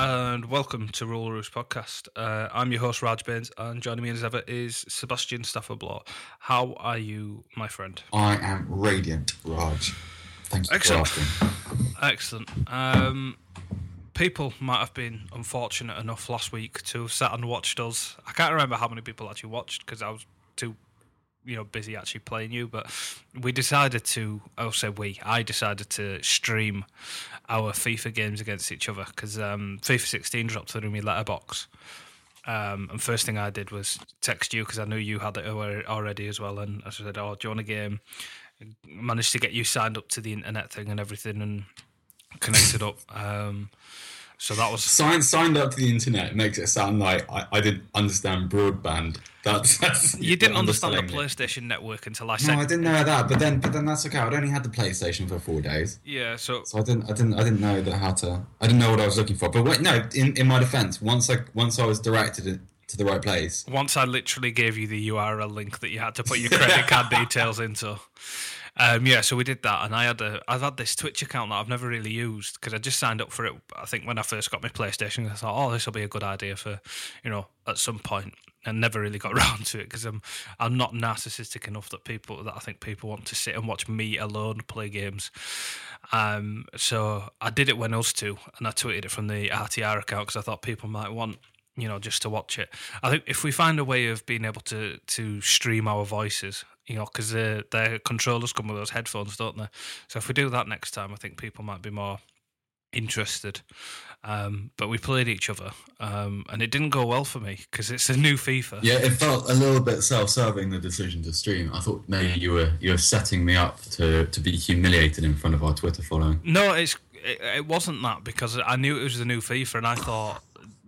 And welcome to Roller Roost podcast. Uh, I'm your host Raj Bains, and joining me as ever is Sebastian Stafford How are you, my friend? I am radiant, Raj. Thanks Excellent. for asking. Excellent. Um, people might have been unfortunate enough last week to have sat and watched us. I can't remember how many people actually watched because I was too, you know, busy actually playing you. But we decided to. I'll say we. I decided to stream our FIFA games against each other because um, FIFA 16 dropped through my letterbox. Um, and first thing I did was text you because I knew you had it already as well. And I said, "Oh, do you want a game?" Managed to get you signed up to the internet thing and everything, and connected up. Um, so that was Signed, signed up to the internet makes it sound like I, I didn't understand broadband. That's, that's you didn't understand the underselling it. PlayStation Network until I said. No, I didn't know that. But then, but then that's okay. I'd only had the PlayStation for four days, "Yeah." So so I didn't, I didn't, I didn't know that how to. I didn't know what I was looking for. But wait, no. In, in my defense, once I once I was directed to the right place, once I literally gave you the URL link that you had to put your credit card details into. Um, yeah, so we did that, and I had a I've had this Twitch account that I've never really used because I just signed up for it. I think when I first got my PlayStation, I thought, oh, this will be a good idea for you know at some point, and never really got around to it because I'm I'm not narcissistic enough that people that I think people want to sit and watch me alone play games. Um, so I did it when us two, and I tweeted it from the RTR account because I thought people might want you know, just to watch it. I think if we find a way of being able to to stream our voices, you know, because their their controllers come with those headphones, don't they? So if we do that next time, I think people might be more interested. Um, but we played each other, um, and it didn't go well for me because it's a new FIFA. yeah, it felt a little bit self-serving the decision to stream. I thought maybe you were you were setting me up to to be humiliated in front of our Twitter following. No, it's it, it wasn't that because I knew it was the new FIFA, and I thought.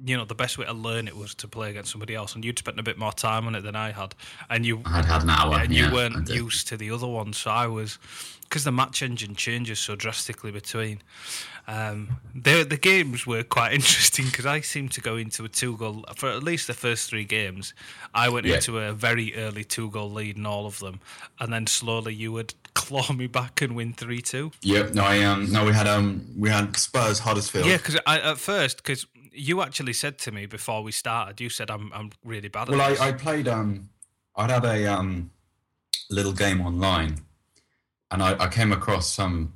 You know, the best way to learn it was to play against somebody else, and you'd spent a bit more time on it than I had, and you I had had an hour, and you I weren't used to the other one. So I was, because the match engine changes so drastically between. Um, the the games were quite interesting because I seemed to go into a two goal for at least the first three games. I went Yeah. into a very early two goal lead in all of them, and then slowly you would claw me back and win three two. Yep. No, I um. No, we had um. We had Spurs Huddersfield. Yeah, because I at first, because you actually said to me before we started, you said I'm I'm really bad at Well. I, I played um. I'd had a um, little game online, and I, I came across some.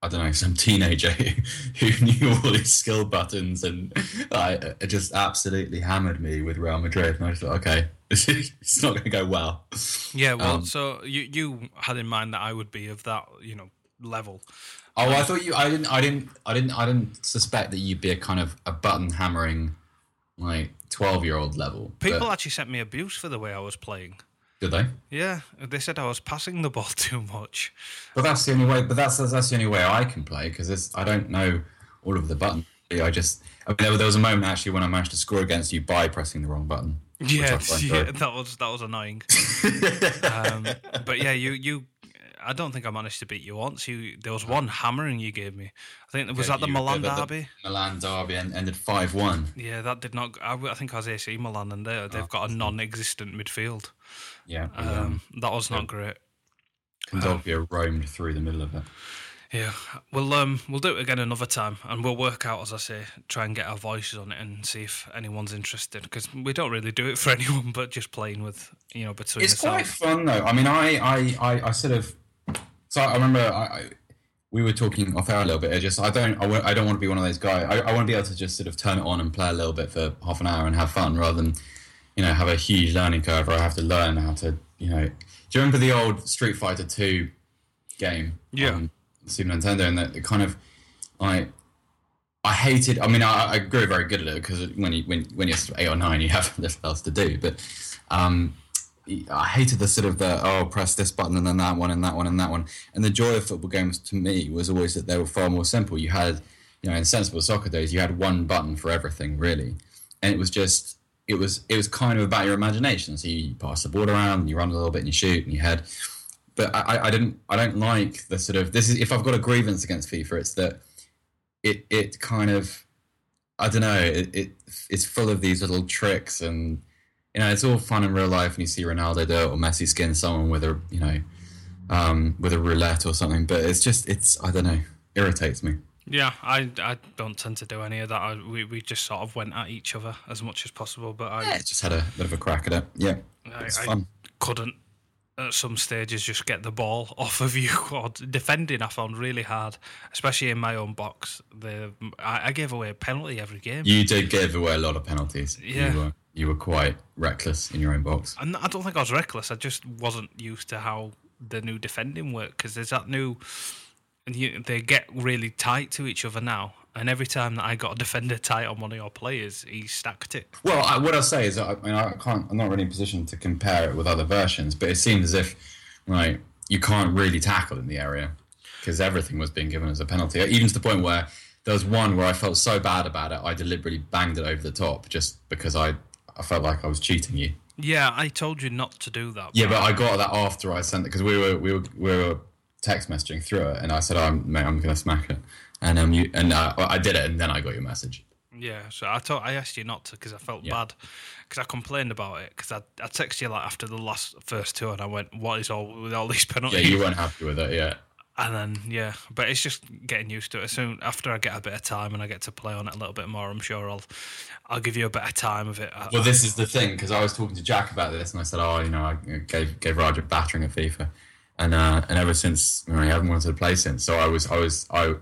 I don't know some teenager who, who knew all these skill buttons, and I it just absolutely hammered me with Real Madrid. And I thought, okay, it's not going to go well. yeah, well, um, so you you had in mind that I would be of that you know level. Oh, I thought you. I didn't. I didn't. I didn't. I didn't suspect that you'd be a kind of a button hammering, like twelve year old level. People But actually sent me abuse for the way I was playing. did they? Yeah, they said I was passing the ball too much. But that's the only way. But that's that's the only way I can play because I don't know all of the buttons. I just. I mean, there, there was a moment actually when I managed to score against you by pressing the wrong button. Yeah, yeah, that was that was annoying. um, but yeah, you you. I don't think I managed to beat you once. You there was one hammering you gave me. I think was Yeah, that the Milan the- the derby. Milan derby en- ended five one. Yeah, that did not. I, I think I was AC Milan, and they they've got a non-existent midfield. Yeah. Um, that was not great. Kondogbia roamed through the middle of it. Yeah, we'll um we'll do it again another time, and we'll work out as I say, try and get our voices on it and see if anyone's interested because we don't really do it for anyone, but just playing with you know between It's quite fun though. I mean, I, I, I, I sort of. So I remember I, I, we were talking off air a little bit. I just I don't I w- I don't want to be one of those guys. I, I want to be able to just sort of turn it on and play a little bit for half an hour and have fun rather than you know have a huge learning curve where I have to learn how to you know. Do you remember the old Street Fighter Two game? Yeah. On Super Nintendo, and that it kind of I I hated. I mean, I, I grew very good at it because when you when when you're eight or nine, you have little else to do. But um, I hated the sort of the oh press this button and then that one and that one and that one. And the joy of football games to me was always that they were far more simple. You had you know in sensible soccer days, you had one button for everything really, and it was just it was it was kind of about your imagination. So you pass the ball around, and you run a little bit, and you shoot, and you head. But I, I didn't I don't like the sort of this is if I've got a grievance against FIFA, it's that it it kind of I don't know it, it it's full of these little tricks and you know it's all fun in real life and you see Ronaldo do it or Messi skin someone with a you know um, with a roulette or something but it's just it's I don't know irritates me. Yeah, I, I don't tend to do any of that. I, we we just sort of went at each other as much as possible, but I yeah, just had a bit of a crack at it. Yeah I, it's I fun. couldn't at some stages just get the ball off of you. Or defending, I found really hard, especially in my own box. The I, I gave away a penalty every game. you did give away a lot of penalties Yeah. you were you were quite reckless in your own box And I don't think I was reckless. I just wasn't used to how the new defending worked because there's that new. And you, they get really tight to each other now. And every time that I got a defender tight on one of your players, he stacked it. Well, I, what I'll say is, I, I mean, I can't. I'm not really in a position to compare it with other versions, but it seems as if, like, you can't really tackle in the area because everything was being given as a penalty. Even to the point where there was one where I felt so bad about it, I deliberately banged it over the top just because I, I felt like I was cheating you. Yeah, I told you not to do that. Yeah, but I got that after I sent it because we were we were we were text messaging through it, and I said, "I'm mate, I'm gonna smack it," and um, you and uh, I did it, and then I got your message. Yeah, so I told I asked you not to because I felt Yeah. bad because I complained about it because I I texted you like after the last first two and I went, "What is all with all these penalties?" Yeah, you weren't happy with it, yeah. and then yeah, but it's just getting used to it. Soon after I get a bit of time and I get to play on it a little bit more, I'm sure I'll I'll give you a better time of it. Well, this is the thing because I was talking to Jack about this, and I said, "Oh, you know, I gave gave Raj a battering at FIFA," and uh, and ever since, you know, he hasn't wanted to play since. So I was, I was, I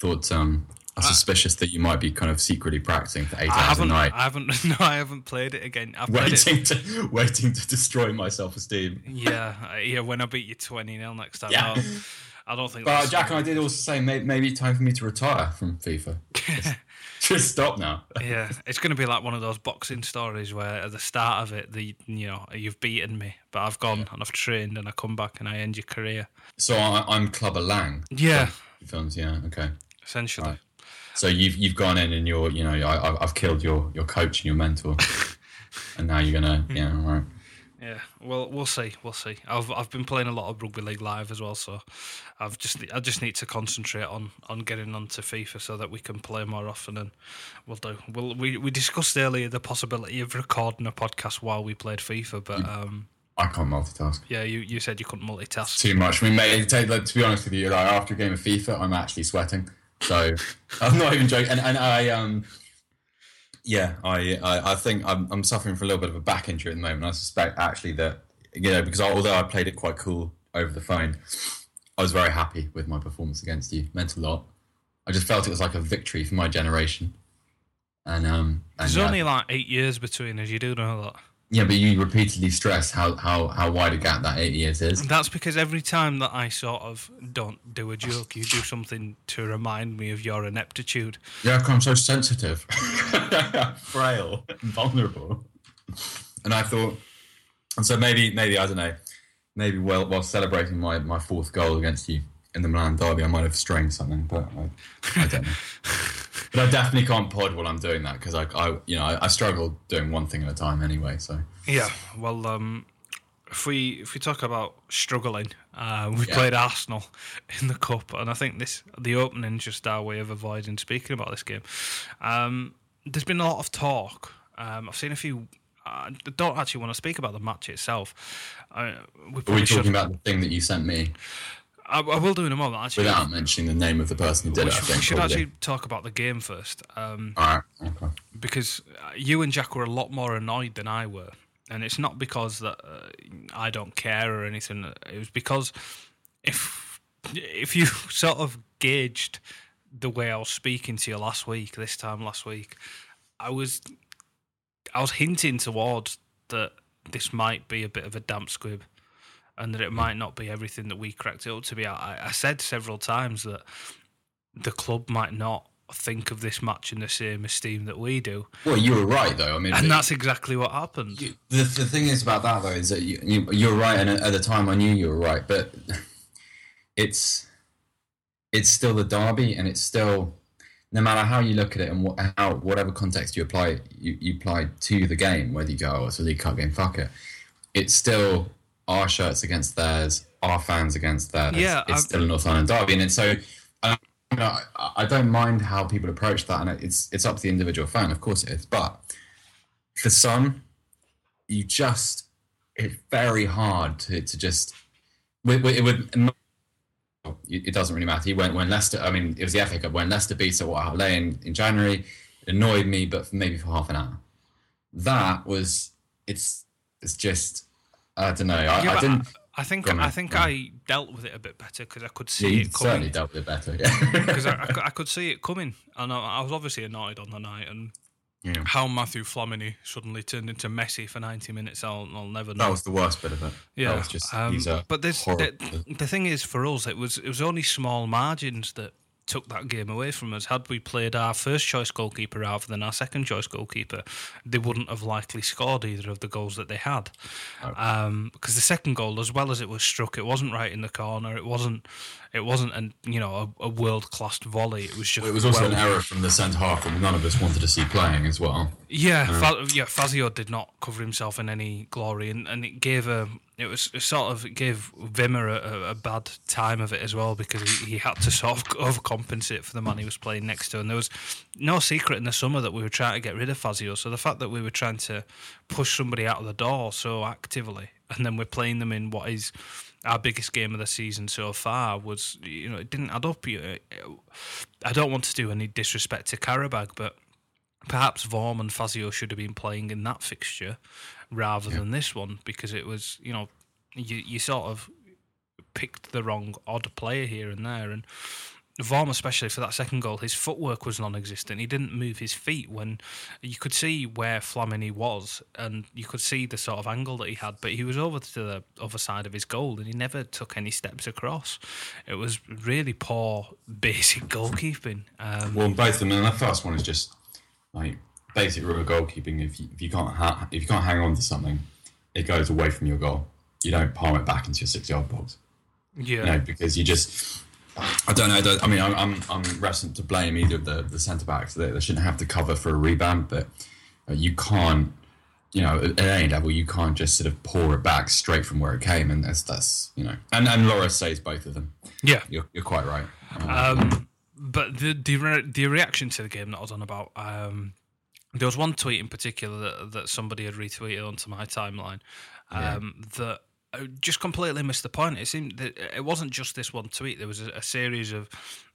thought, um, I was suspicious that you might be kind of secretly practicing for eight I hours a haven't, night, I haven't, no, I haven't played it again. I've played it, waiting to waiting to destroy my self esteem. yeah, uh, yeah. When I beat you twenty 0 next time, Yeah. I don't think. But that's- Jack and I did also say maybe, maybe time for me to retire from FIFA. Just, stop now. yeah, it's going to be like one of those boxing stories where at the start of it, the you know you've beaten me, but I've gone and I've trained and I come back and I end your career. So I, I'm Clubber Lang. Yeah, Films, yeah, okay. essentially. Right. So you've you've gone in and you're you know I, I've killed your your coach and your mentor, and now you're gonna hmm. yeah all right. Yeah, well, we'll see, we'll see. I've I've been playing a lot of rugby league live as well, so I've just I just need to concentrate on on getting onto FIFA so that we can play more often, and we'll do. We'll, we we discussed earlier the possibility of recording a podcast while we played FIFA, but um, I can't multitask yeah, you, you said you couldn't multitask. too much. I mean, take, like, to be honest with you, like after a game of FIFA, I'm actually sweating. So I'm not even joking. And, and I um yeah, I, I I think I'm I'm suffering from a little bit of a back injury at the moment. I suspect actually that you know because although I played it quite cool over the phone, I was very happy with my performance against you. Meant a lot. I just felt it was like a victory for my generation. And um, and There's yeah, only like eight years between us. You do know that. Yeah, but you repeatedly stress how, how, how wide a gap that eight years is. That's because every time that I sort of don't do a joke, you do something to remind me of your ineptitude. Yeah, 'cause I'm so sensitive, frail, vulnerable. And I thought, and so maybe, maybe I don't know, maybe while while celebrating my, my fourth goal against you in the Milan derby, I might have strained something, but I, I don't know. but I definitely can't pod while I'm doing that because I, I, you know, I, I struggle doing one thing at a time anyway. So Yeah, well, um, if we if we talk about struggling, uh, we Yeah. played Arsenal in the cup, and I think this the opening just our way of avoiding speaking about this game. Um, there's been a lot of talk. Um, I've seen a few. I don't actually want to speak about the match itself. I, we are we talking about the thing that you sent me I, I will do in a moment. Actually, without mentioning the name of the person who did it? I think we should probably. actually talk about the game first. Um, All right. Okay. because uh, you and Jack were a lot more annoyed than I were, and it's not because that uh, I don't care or anything. It was because if if you sort of gauged the way I was speaking to you last week, this time last week, I was I was hinting towards that this might be a bit of a damp squib and that it hmm. might not be everything that we cracked it up to be. I, I said several times that the club might not think of this match in the same esteem that we do. Well, you were right though. I mean, and that's exactly what happened. You, the, the thing is about that though is that you, you you're right, and at the time I knew you were right, but it's it's still the derby, and it's still no matter how you look at it and what, how whatever context you apply you, you apply to the game, whether you go oh it's a League Cup game, fuck it, it's still our shirts against theirs, our fans against theirs. Yeah, it's I'm, still a North London derby, and so. Um, you know, I, don't mind how people approach that, and it's it's up to the individual fan, of course it is. But for some, you just it's very hard to, to just it would it doesn't really matter. He went when Leicester. I mean, it was the FA Cup when Leicester beat at White Hart Lane in January. It annoyed me, but for maybe for half an hour. That was it's it's just I don't know. I, yeah, I didn't. I think I think I dealt with it a bit better because I could see yeah, it coming. certainly dealt with it better. Yeah, because I, I, I, could see it coming, and I, I, was obviously annoyed on the night. And yeah. how Mathieu Flamini suddenly turned into Messi for ninety minutes, I'll, I'll never know. That was the worst bit of it. Yeah, that was just. Um, but this, the, the thing is, for us, it was it was only small margins that took that game away from us. Had we played our first choice goalkeeper rather than our second choice goalkeeper, they wouldn't have likely scored either of the goals that they had. Okay. Um, because the second goal, as well as it was struck, it wasn't right in the corner. It wasn't. It wasn't an you know a, a world class volley. It was just. Well, it was also well- an error from the centre half that none of us wanted to see playing as well. Yeah, um, Fa- yeah. Fazio did not cover himself in any glory, and, and it gave a. It was it sort of it gave Wimmer a, a, a bad time of it as well because he, he had to sort of overcompensate for the man he was playing next to, and there was no secret in the summer that we were trying to get rid of Fazio. So the fact that we were trying to push somebody out of the door so actively, and then we're playing them in what is our biggest game of the season so far was you know it didn't add up. I don't want to do any disrespect to Qarabag, but perhaps Vorm and Fazio should have been playing in that fixture rather than this one because it was, you know, you, you sort of picked the wrong odd player here and there. And Vorm, especially for that second goal, his footwork was non existent. He didn't move his feet when you could see where Flamini was and you could see the sort of angle that he had, but he was over to the other side of his goal and he never took any steps across. It was really poor basic goalkeeping. Um, Well, both of them. And the first one is just like basic rule of goalkeeping. If you, if you can't ha- if you can't hang on to something, it goes away from your goal. You don't palm it back into your six yard box. yeah. You know, because you just. I don't know. I, don't, I mean, I'm I'm, I'm reticent to blame either of the, the centre backs. They, they shouldn't have to cover for a rebound, but uh, you can't. You know, at any level, you can't just sort of pour it back straight from where it came, and that's that's you know. And and Laura says both of them. Yeah. You're, you're quite right. Um, Um, but the the re- the reaction to the game that I was on about, um, there was one tweet in particular that, that somebody had retweeted onto my timeline um, that uh, just completely missed the point. It seemed that it wasn't just this one tweet. There was a, a series of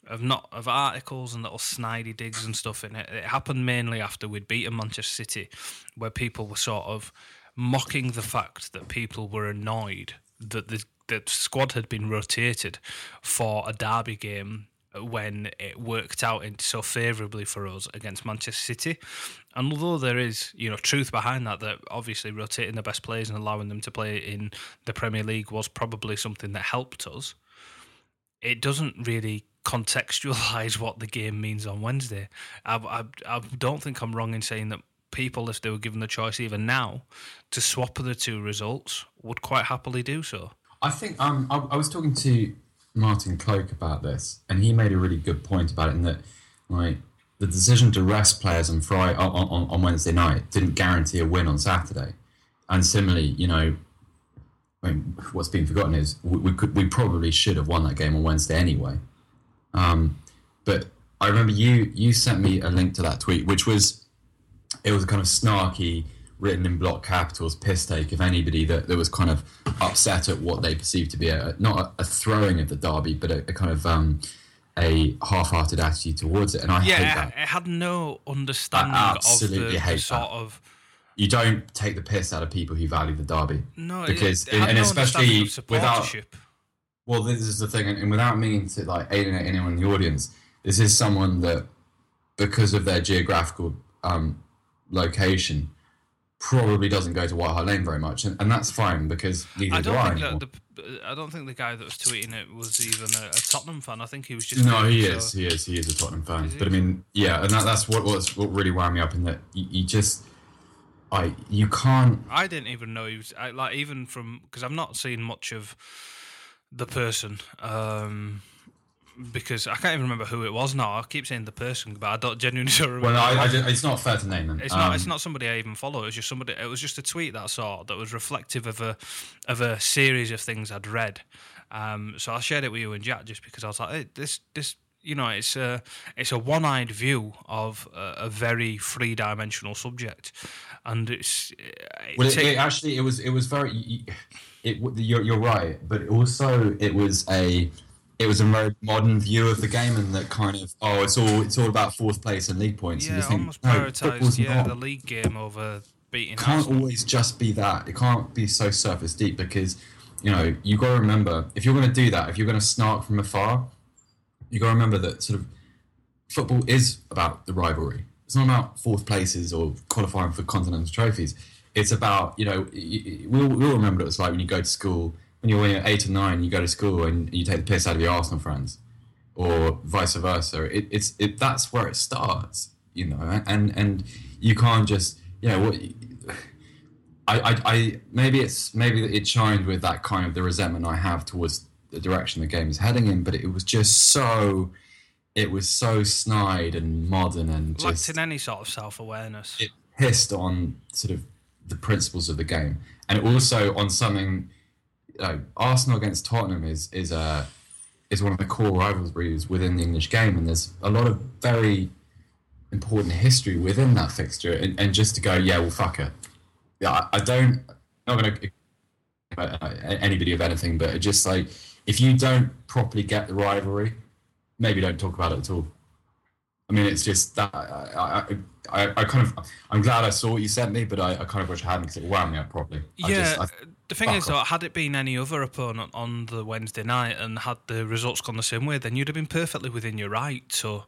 of not of articles and little snidey digs and stuff in it. It happened mainly after we'd beaten Manchester City, where people were sort of mocking the fact that people were annoyed that the the squad had been rotated for a derby game when it worked out in so favourably for us against Manchester City. And although there is, you know, truth behind that, that obviously rotating the best players and allowing them to play in the Premier League was probably something that helped us. It doesn't really contextualise what the game means on Wednesday. I, I, I don't think I'm wrong in saying that people, if they were given the choice even now to swap the two results, would quite happily do so. I think um, I, I was talking to Martin Cloake about this, and he made a really good point about it. In that, like, the decision to rest players on Friday on, on, on Wednesday night didn't guarantee a win on Saturday, and similarly, you know, I mean, what's been forgotten is we, we could we probably should have won that game on Wednesday anyway. Um, but I remember you you sent me a link to that tweet, which was it was a kind of snarky, written in block capitals, piss take of anybody that, that was kind of upset at what they perceived to be a not a, a throwing of the derby, but a, a kind of um, a half-hearted attitude towards it, and I hate Yeah, that. it had no understanding I of absolutely the, the hate sort that. of You don't take the piss out of people who value the derby no, because it, it and no especially of without. Well, this is the thing, and and without meaning to like alienate anyone in the audience, this is someone that, because of their geographical um, location, probably doesn't go to White Hart Lane very much, and, and that's fine because neither I do I think the, I don't think the guy that was tweeting it was even a, a Tottenham fan. I think he was just No, he it, is. so- He is. He is a Tottenham fan. Is he? But I mean, yeah, and that, that's what was what really wound me up in that you, you just, I you can't. I didn't even know he was I, like even from because I've not seen much of the person um, because I can't even remember who it was now. I keep saying the person, but I don't genuinely don't remember. Well, I, I, it's not fair to name them. It's not. It's Um, not somebody I even follow. It was just somebody. It was just a tweet that I saw that was reflective of a of a series of things I'd read. Um, so I shared it with you and Jack just because I was like, hey, this this you know, it's a it's a one eyed view of a, a very three dimensional subject, and it's it Well, it, it actually, it was it was very. It, you're, you're right, but also it was a it was a very modern view of the game, and that kind of oh, it's all it's all about fourth place and league points. and yeah, you think, almost no, prioritised yeah not. the league game over beating. It can't Arsenal. always just be that. It can't be so surface deep because you know you got to remember if you're going to do that, if you're going to snark from afar, you got to remember that sort of football is about the rivalry. It's not about fourth places or qualifying for continental trophies. It's about you know we'll, we'll remember what it's like when you go to school when you're, when you're eight or nine, you go to school and you take the piss out of your Arsenal friends, or vice versa. It, it's it that's where it starts, you know, and and you can't just you know what. I, I, I maybe it's maybe it shined with that kind of the resentment I have towards the direction the game is heading in, but it was just so it was so snide and modern and lacked just in any sort of self awareness. it pissed on sort of the principles of the game, and also on something. Arsenal against Tottenham is is a is one of the core rivalries within the English game, and there's a lot of very important history within that fixture. And, and just to go, yeah, well, fuck it. Yeah, I, I don't. I'm not going to uh, anybody of anything, but just like if you don't properly get the rivalry, maybe don't talk about it at all. I mean, it's just that I, I, I, I kind of I'm glad I saw what you sent me, but I, I kind of wish I hadn't because it wound me up properly. I Yeah, just, I, the thing is, though, had it been any other opponent on the Wednesday night and had the results gone the same way, then you'd have been perfectly within your right to,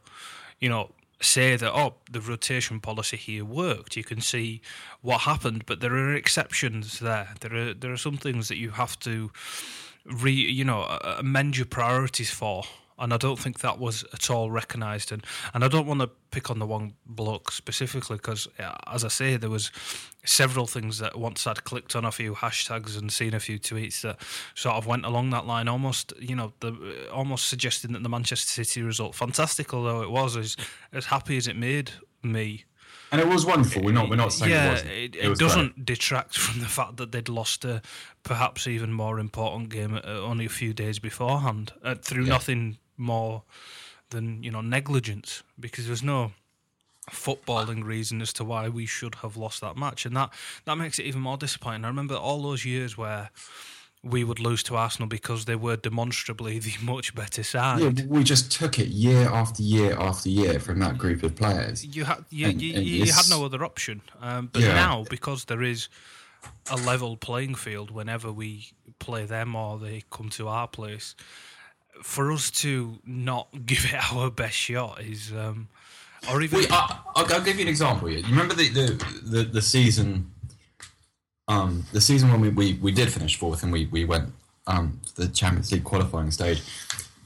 you know, say that oh, the rotation policy here worked. You can see what happened, but there are exceptions there. There are there are some things that you have to re, you know, amend your priorities for. And I don't think that was at all recognised, and and I don't want to pick on the one bloke specifically because, as I say, there was several things that once I'd clicked on a few hashtags and seen a few tweets that sort of went along that line, almost you know, the almost suggesting that the Manchester City result, fantastic although it was, as as happy as it made me, and it was wonderful. We're not we're not saying yeah, it wasn't. it, It it was doesn't detract from the fact that they'd lost a perhaps even more important game uh, only a few days beforehand uh, through Yeah. nothing more than you know negligence because there's no footballing reason as to why we should have lost that match and that that makes it even more disappointing. I remember all those years where we would lose to Arsenal because they were demonstrably the much better side. Yeah, we just took it year after year after year from that group of players. you had you, And- you, and you had no other option. Um, but Yeah. now, because there is a level playing field whenever we play them or they come to our place, for us to not give it our best shot is, um, or even Wait, I, I'll, I'll give you an example. You remember the the, the, the season, um, the season when we, we, we did finish fourth and we, we went um, to the Champions League qualifying stage.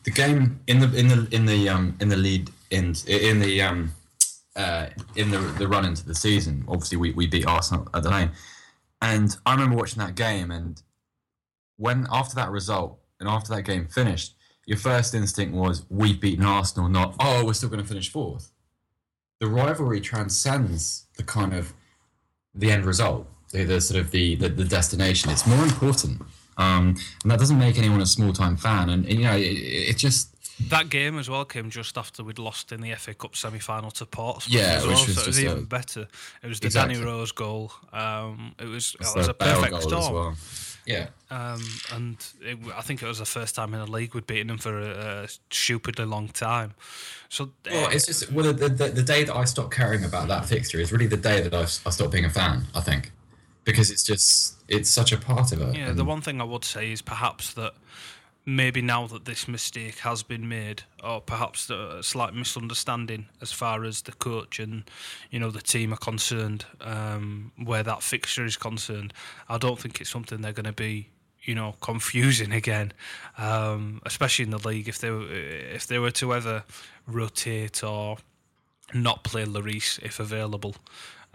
The game in the in the in the um, in the lead in in the um, uh, in the the run into the season. Obviously, we, we beat Arsenal at the lane, and I remember watching that game. And when after that result and after that game finished, your first instinct was we've beaten Arsenal, not oh we're still going to finish fourth the rivalry transcends the kind of the end result, the, the sort of the, the the destination. It's more important, um, and that doesn't make anyone a small time fan. And, you know, it, it just that game as well came just after we'd lost in the FA Cup semi final to Portsmouth. Yeah, as which well, was so it was even a- better. It was the Exactly. Danny Rose goal. Um, it was it was a perfect goal storm. as well. Yeah, Um, and it, I think it was the first time in the league we'd beaten them for a, a stupidly long time. So well, uh, it's just well, the, the the day that I stopped caring about that fixture is really the day that I, I stopped being a fan. I think because it's just it's such a part of it. yeah, and- the one thing I would say is perhaps that maybe now that this mistake has been made, or perhaps a slight misunderstanding as far as the coach and you know the team are concerned, um, where that fixture is concerned, I don't think it's something they're going to be you know confusing again, um, especially in the league if they if they were to ever rotate or not play Lloris if available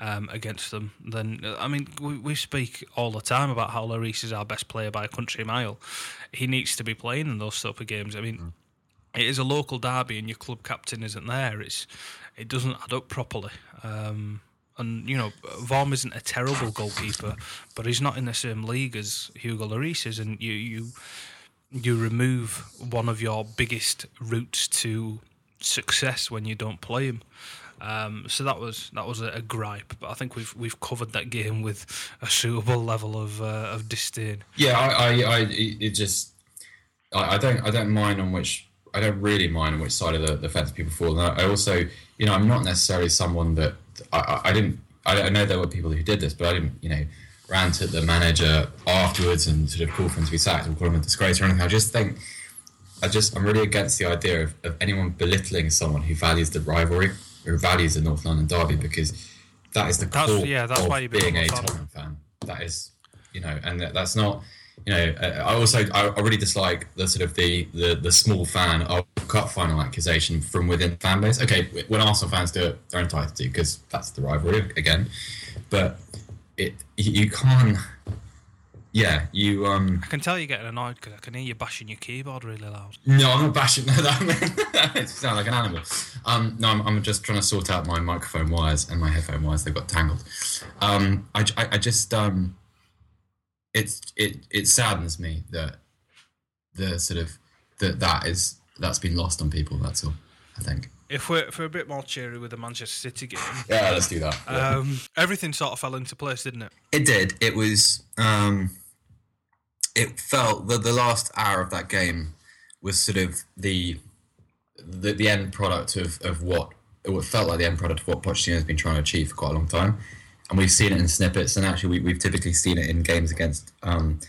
um, against them, then I mean we, we speak all the time about how Lloris is our best player by a country mile. He needs to be playing in those type of games. I mean, mm. it is a local derby, and your club captain isn't there. It's it doesn't add up properly. Um, and you know, Vorm isn't a terrible goalkeeper, but he's not in the same league as Hugo Lloris is, and you you you remove one of your biggest routes to success when you don't play him. Um, so that was that was a, a, gripe, but I think we've we've covered that game with a suitable level of uh, of disdain. Yeah, I, I, I it just I, I, don't I don't mind on which I don't really mind on which side of the, the fence people fall. And I, also, you know, I'm not necessarily someone that I, I didn't. I, know there were people who did this, but I didn't, you know, rant at the manager afterwards and sort of call for him to be sacked or call him a disgrace or anything. I just think I just I'm really against the idea of, of anyone belittling someone who values the rivalry or values the North London derby because that is the that's, core yeah, that's of why being a Tottenham fan. That is, you know, and that's not, you know. Uh, I also I, I really dislike the sort of the, the the small fan of cup final accusation from within the fan base. Okay, when Arsenal fans do it, they're entitled to because that's the rivalry again, but it you can't yeah, you. um I can tell you're getting annoyed because I can hear you bashing your keyboard really loud. No, I'm not bashing. That it sounds like an animal. Um, no, I'm, I'm, just trying to sort out my microphone wires and my headphone wires. They've got tangled. Um, I, I, I just um, it's it it saddens me that the sort of that that is that's been lost on people. That's all. I think. If we're, we're a bit more cheery with the Manchester City game, yeah, let's do that. Um, everything sort of fell into place, didn't it? It did. It was. Um, it felt that the last hour of that game was sort of the the, the end product of, of what it felt like the end product of what Pochettino has been trying to achieve for quite a long time, and we've seen it in snippets, and actually we, we've typically seen it in games against um,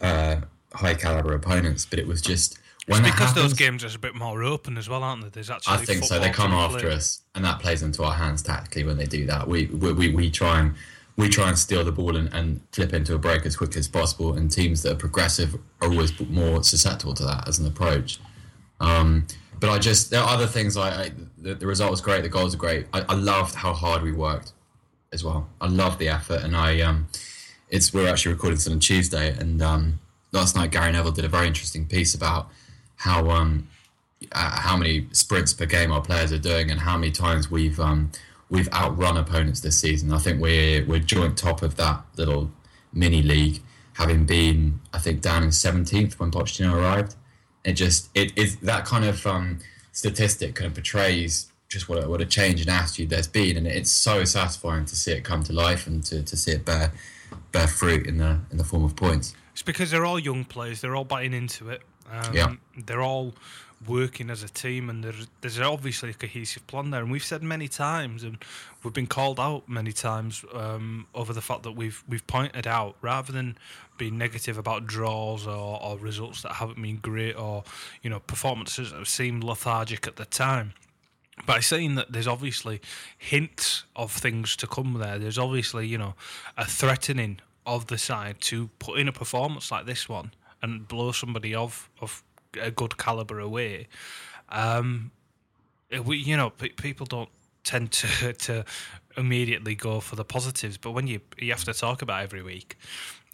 uh, high caliber opponents. But it was just when it's because happens, those games are a bit more open as well, aren't they? There's actually I think so. They come after play. us, and that plays into our hands tactically when they do that. We we, we, we try and we try and steal the ball and, and flip into a break as quickly as possible. And teams that are progressive are always more susceptible to that as an approach. Um, but I just there are other things. I, I the, the, result was great. The goals are great. I, I, loved how hard we worked as well. I loved the effort, and I um, it's we're actually recording this on Tuesday, and um, last night Gary Neville did a very interesting piece about how um, uh, how many sprints per game our players are doing, and how many times we've um, we've outrun opponents this season. I think we're we're joint top of that little mini league, having been I think down in seventeenth when Pochettino arrived. It just it is that kind of um, statistic kind of portrays just what a, what a change in attitude there's been, and it's so satisfying to see it come to life and to, to see it bear bear fruit in the in the form of points. It's because they're all young players; they're all buying into it. Um, yeah. they're all working as a team, and there's, there's obviously a cohesive plan there. And we've said many times, and we've been called out many times um, over the fact that we've we've pointed out rather than being negative about draws or, or results that haven't been great or you know performances that have seemed lethargic at the time by saying that there's obviously hints of things to come there. There's obviously, you know, a threatening of the side to put in a performance like this one and blow somebody off of a good caliber away, um, we you know p- people don't tend to to immediately go for the positives, but when you you have to talk about every week,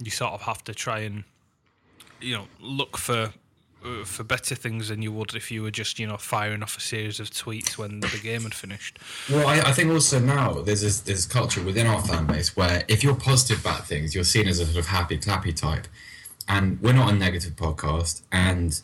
you sort of have to try and you know look for uh, for better things than you would if you were just you know firing off a series of tweets when the game had finished. Well, I, I think also now there's this, this culture within our fan base where if you're positive about things, you're seen as a sort of happy clappy type, and we're not a negative podcast, and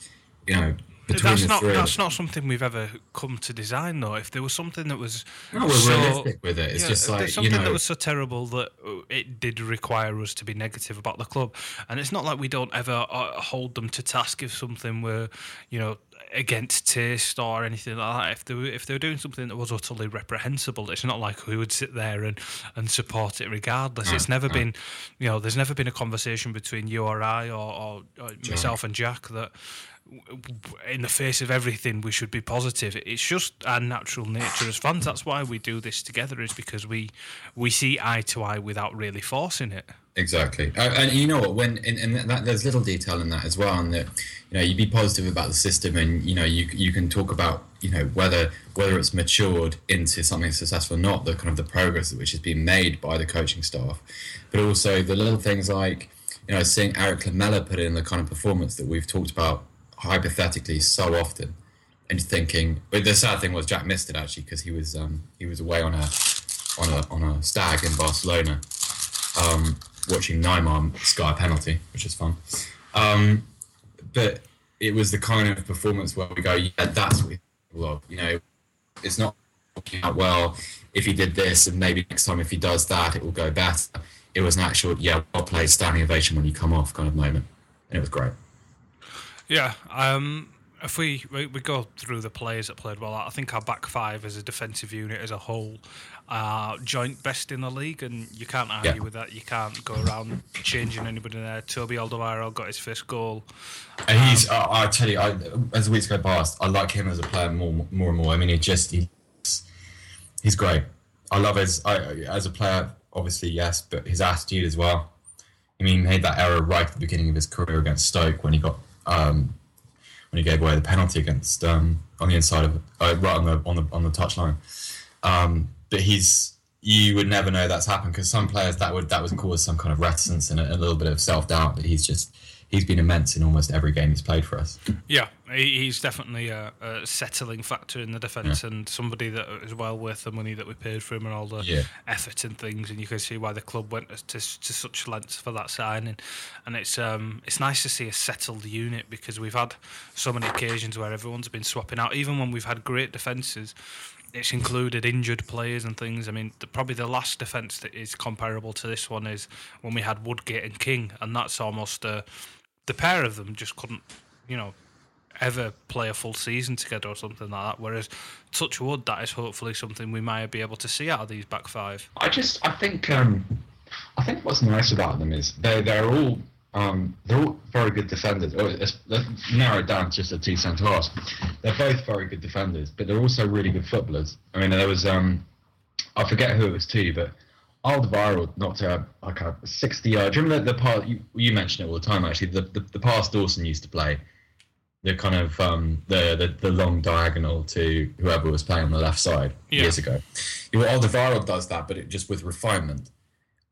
you know, that's not that's not something we've ever come to design though. If there was something that was no, we're so, realistic with it. It's yeah, just like something you know, that was so terrible that it did require us to be negative about the club. And it's not like we don't ever uh, hold them to task if something were, you know, against taste or anything like that. If they were, if they were doing something that was utterly reprehensible, it's not like we would sit there and, and support it regardless. No, it's never no. been, you know, there's never been a conversation between you or I or, or, or myself and Jack that in the face of everything, we should be positive. It's just our natural nature as fans. That's why we do this together, is because we we see eye to eye without really forcing it. Exactly, uh, and you know what? When and, and that, there's little detail in that as well, and that you know you be positive about the system, and you know you you can talk about you know whether whether it's matured into something successful or not, the kind of the progress which has been made by the coaching staff, but also the little things like you know seeing Eric Lamela put in the kind of performance that we've talked about hypothetically so often, and thinking. But the sad thing was Jack missed it actually because he was um, he was away on a on a on a stag in Barcelona. Um, watching Neymar sky penalty, which is fun. Um, but it was the kind of performance where we go, yeah, that's what love. You know, it's not working out well. If he did this, and maybe next time if he does that, it will go better. It was an actual, yeah, well played, standing ovation when you come off kind of moment, and it was great. Yeah, um, if we, we, go through the players that played well, I think our back five as a defensive unit as a whole are joint best in the league, and you can't argue Yeah. with that. You can't go around changing anybody there. Toby Alderweireld got his first goal. And he's, I I tell you, I, as the weeks go past, I like him as a player more, more and more. I mean, he just, he, he's great. I love his, I, as a player, obviously, yes, but his attitude as well. I mean, he made that error right at the beginning of his career against Stoke when he got, um, when he gave away the penalty against, um, on the inside of, uh, right on the, on the, on the touchline. Um, but he's, you would never know that's happened because some players that would, that would cause some kind of reticence and a, a little bit of self doubt, but he's just, he's been immense in almost every game he's played for us. Yeah, he's definitely a, a settling factor in the defence and somebody that is well worth the money that we paid for him and all the Yeah. effort and things. And you can see why the club went to, to such lengths for that signing. And it's um it's nice to see a settled unit because we've had so many occasions where everyone's been swapping out, even when we've had great defences. It's included injured players and things. I mean, the, probably the last defence that is comparable to this one is when we had Woodgate and King, and that's almost uh, the pair of them just couldn't, you know, ever play a full season together or something like that. Whereas, touch wood, that is hopefully something we might be able to see out of these back five. I just I think um, I think what's nice about them is they they're all um, they're all very good defenders. Or let's, let's narrow it down to just a two centre halves. They're both very good defenders, but they're also really good footballers. I mean, there was um, I forget who it was to, but Alderweireld knocked a like a sixty yard. Do you remember the, the part you, you mention it all the time? Actually, the, the the pass Dawson used to play. The kind of um, the, the the long diagonal to whoever was playing on the left side Yeah. years ago. Yeah, well, Alderweireld does that, but it just with refinement.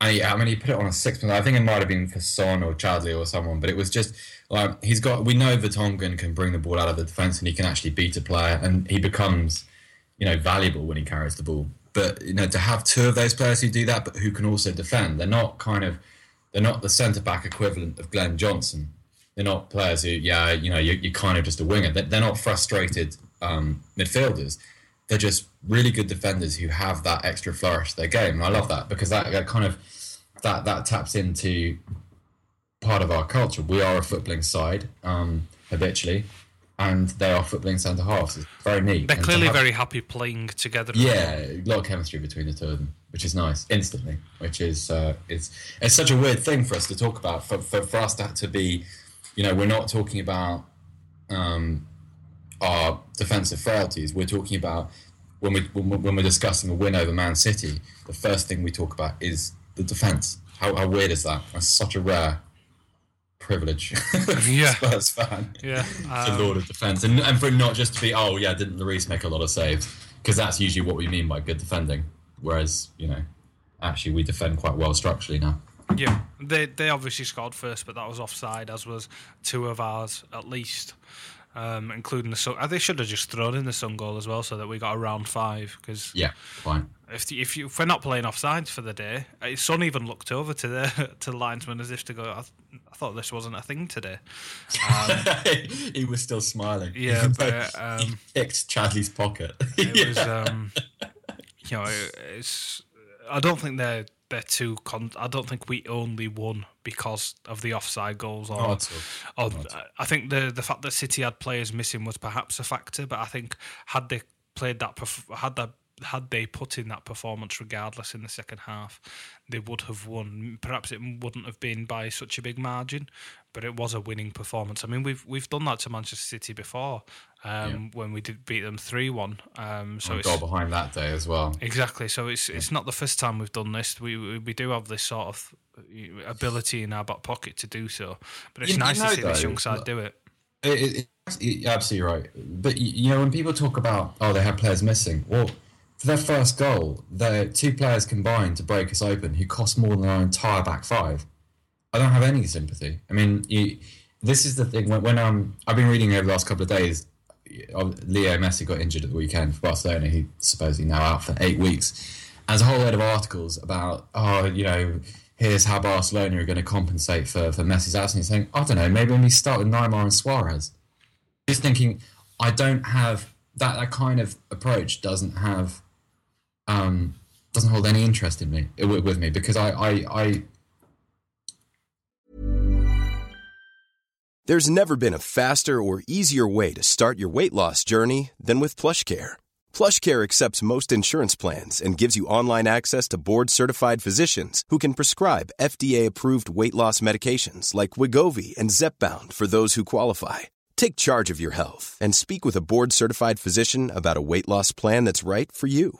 And he, I mean, he put it on a sixpence. I think it might have been for Son or Chadli or someone, but it was just like he's got. We know Vertonghen can bring the ball out of the defense and he can actually beat a player, and he becomes, you know, valuable when he carries the ball. But you know, to have two of those players who do that, but who can also defend, they're not kind of, they're not the centre back equivalent of Glenn Johnson. They're not players who, yeah, you know, you're, you're kind of just a winger. They're, not frustrated um, midfielders they're just really good defenders who have that extra flourish to their game. And I love that because that, that kind of that that taps into part of our culture. We are a footballing side um, habitually, and they are footballing centre halves. It's very neat. They're And clearly have- very happy playing together. yeah, a lot of chemistry between the two of them, which is nice instantly. Which is uh, it's it's such a weird thing for us to talk about. For for, for us to to be, you know, we're not talking about um, our defensive frailties. We're talking about when we when, we- when we're discussing a win over Man City. The first thing we talk about is the defense. How, how weird is that? That's such a rare privilege. Yeah. Spurs fan Yeah, the um, Lord of Defence, and, and for it not just to be, oh yeah, didn't Lloris make a lot of saves? Because that's usually what we mean by good defending. Whereas you know, actually we defend quite well structurally now. yeah. They they obviously scored first, but that was offside, as was two of ours at least, um, including the Son. uh, They should have just thrown in the Son goal as well, so that we got a round five. Because Yeah, fine. if the, if, you, if we're not playing offsides for the day, uh, Son even looked over to the to the linesman as if to go. I, th- I thought this wasn't a thing today. he was still smiling. Yeah, but, though he um, picked Chadli's pocket. It was, um, you know, it- it's. I don't think they're they're too. Con- I don't think we only won because of the offside goals. Or, Not at or I think the the fact that City had players missing was perhaps a factor. But I think had they played that, had that had they put in that performance regardless in the second half, they would have won. Perhaps it wouldn't have been by such a big margin, but it was a winning performance. I mean, we've we've done that to Manchester City before um, when we did beat them three one. Um, so it's goal behind that day as well. exactly. So it's it's not the first time we've done this. We we, we do have this sort of ability in our back pocket to do so. But it's You- nice know, to see this young side do it. It, it, it- you're absolutely right. But you know, when people talk about oh they had players missing, well, for their first goal, the two players combined to break us open who cost more than our entire back five. I don't have any sympathy. I mean, you, this is the thing. When, when um, I've been reading over the last couple of days, uh, Leo Messi got injured at the weekend for Barcelona. He's supposedly now out for eight weeks. And there's a whole load of articles about, oh, you know, here's how Barcelona are going to compensate for, for Messi's absence. Saying, I don't know, maybe when we start with Neymar and Suarez. Just thinking, I don't have that. That kind of approach doesn't have, um, doesn't hold any interest in me with, with me because I, I, I There's never been a faster or easier way to start your weight loss journey than with PlushCare. PlushCare accepts most insurance plans and gives you online access to board-certified physicians who can prescribe FDA-approved weight loss medications like Wegovy and Zepbound for those who qualify. Take charge of your health and speak with a board-certified physician about a weight loss plan that's right for you.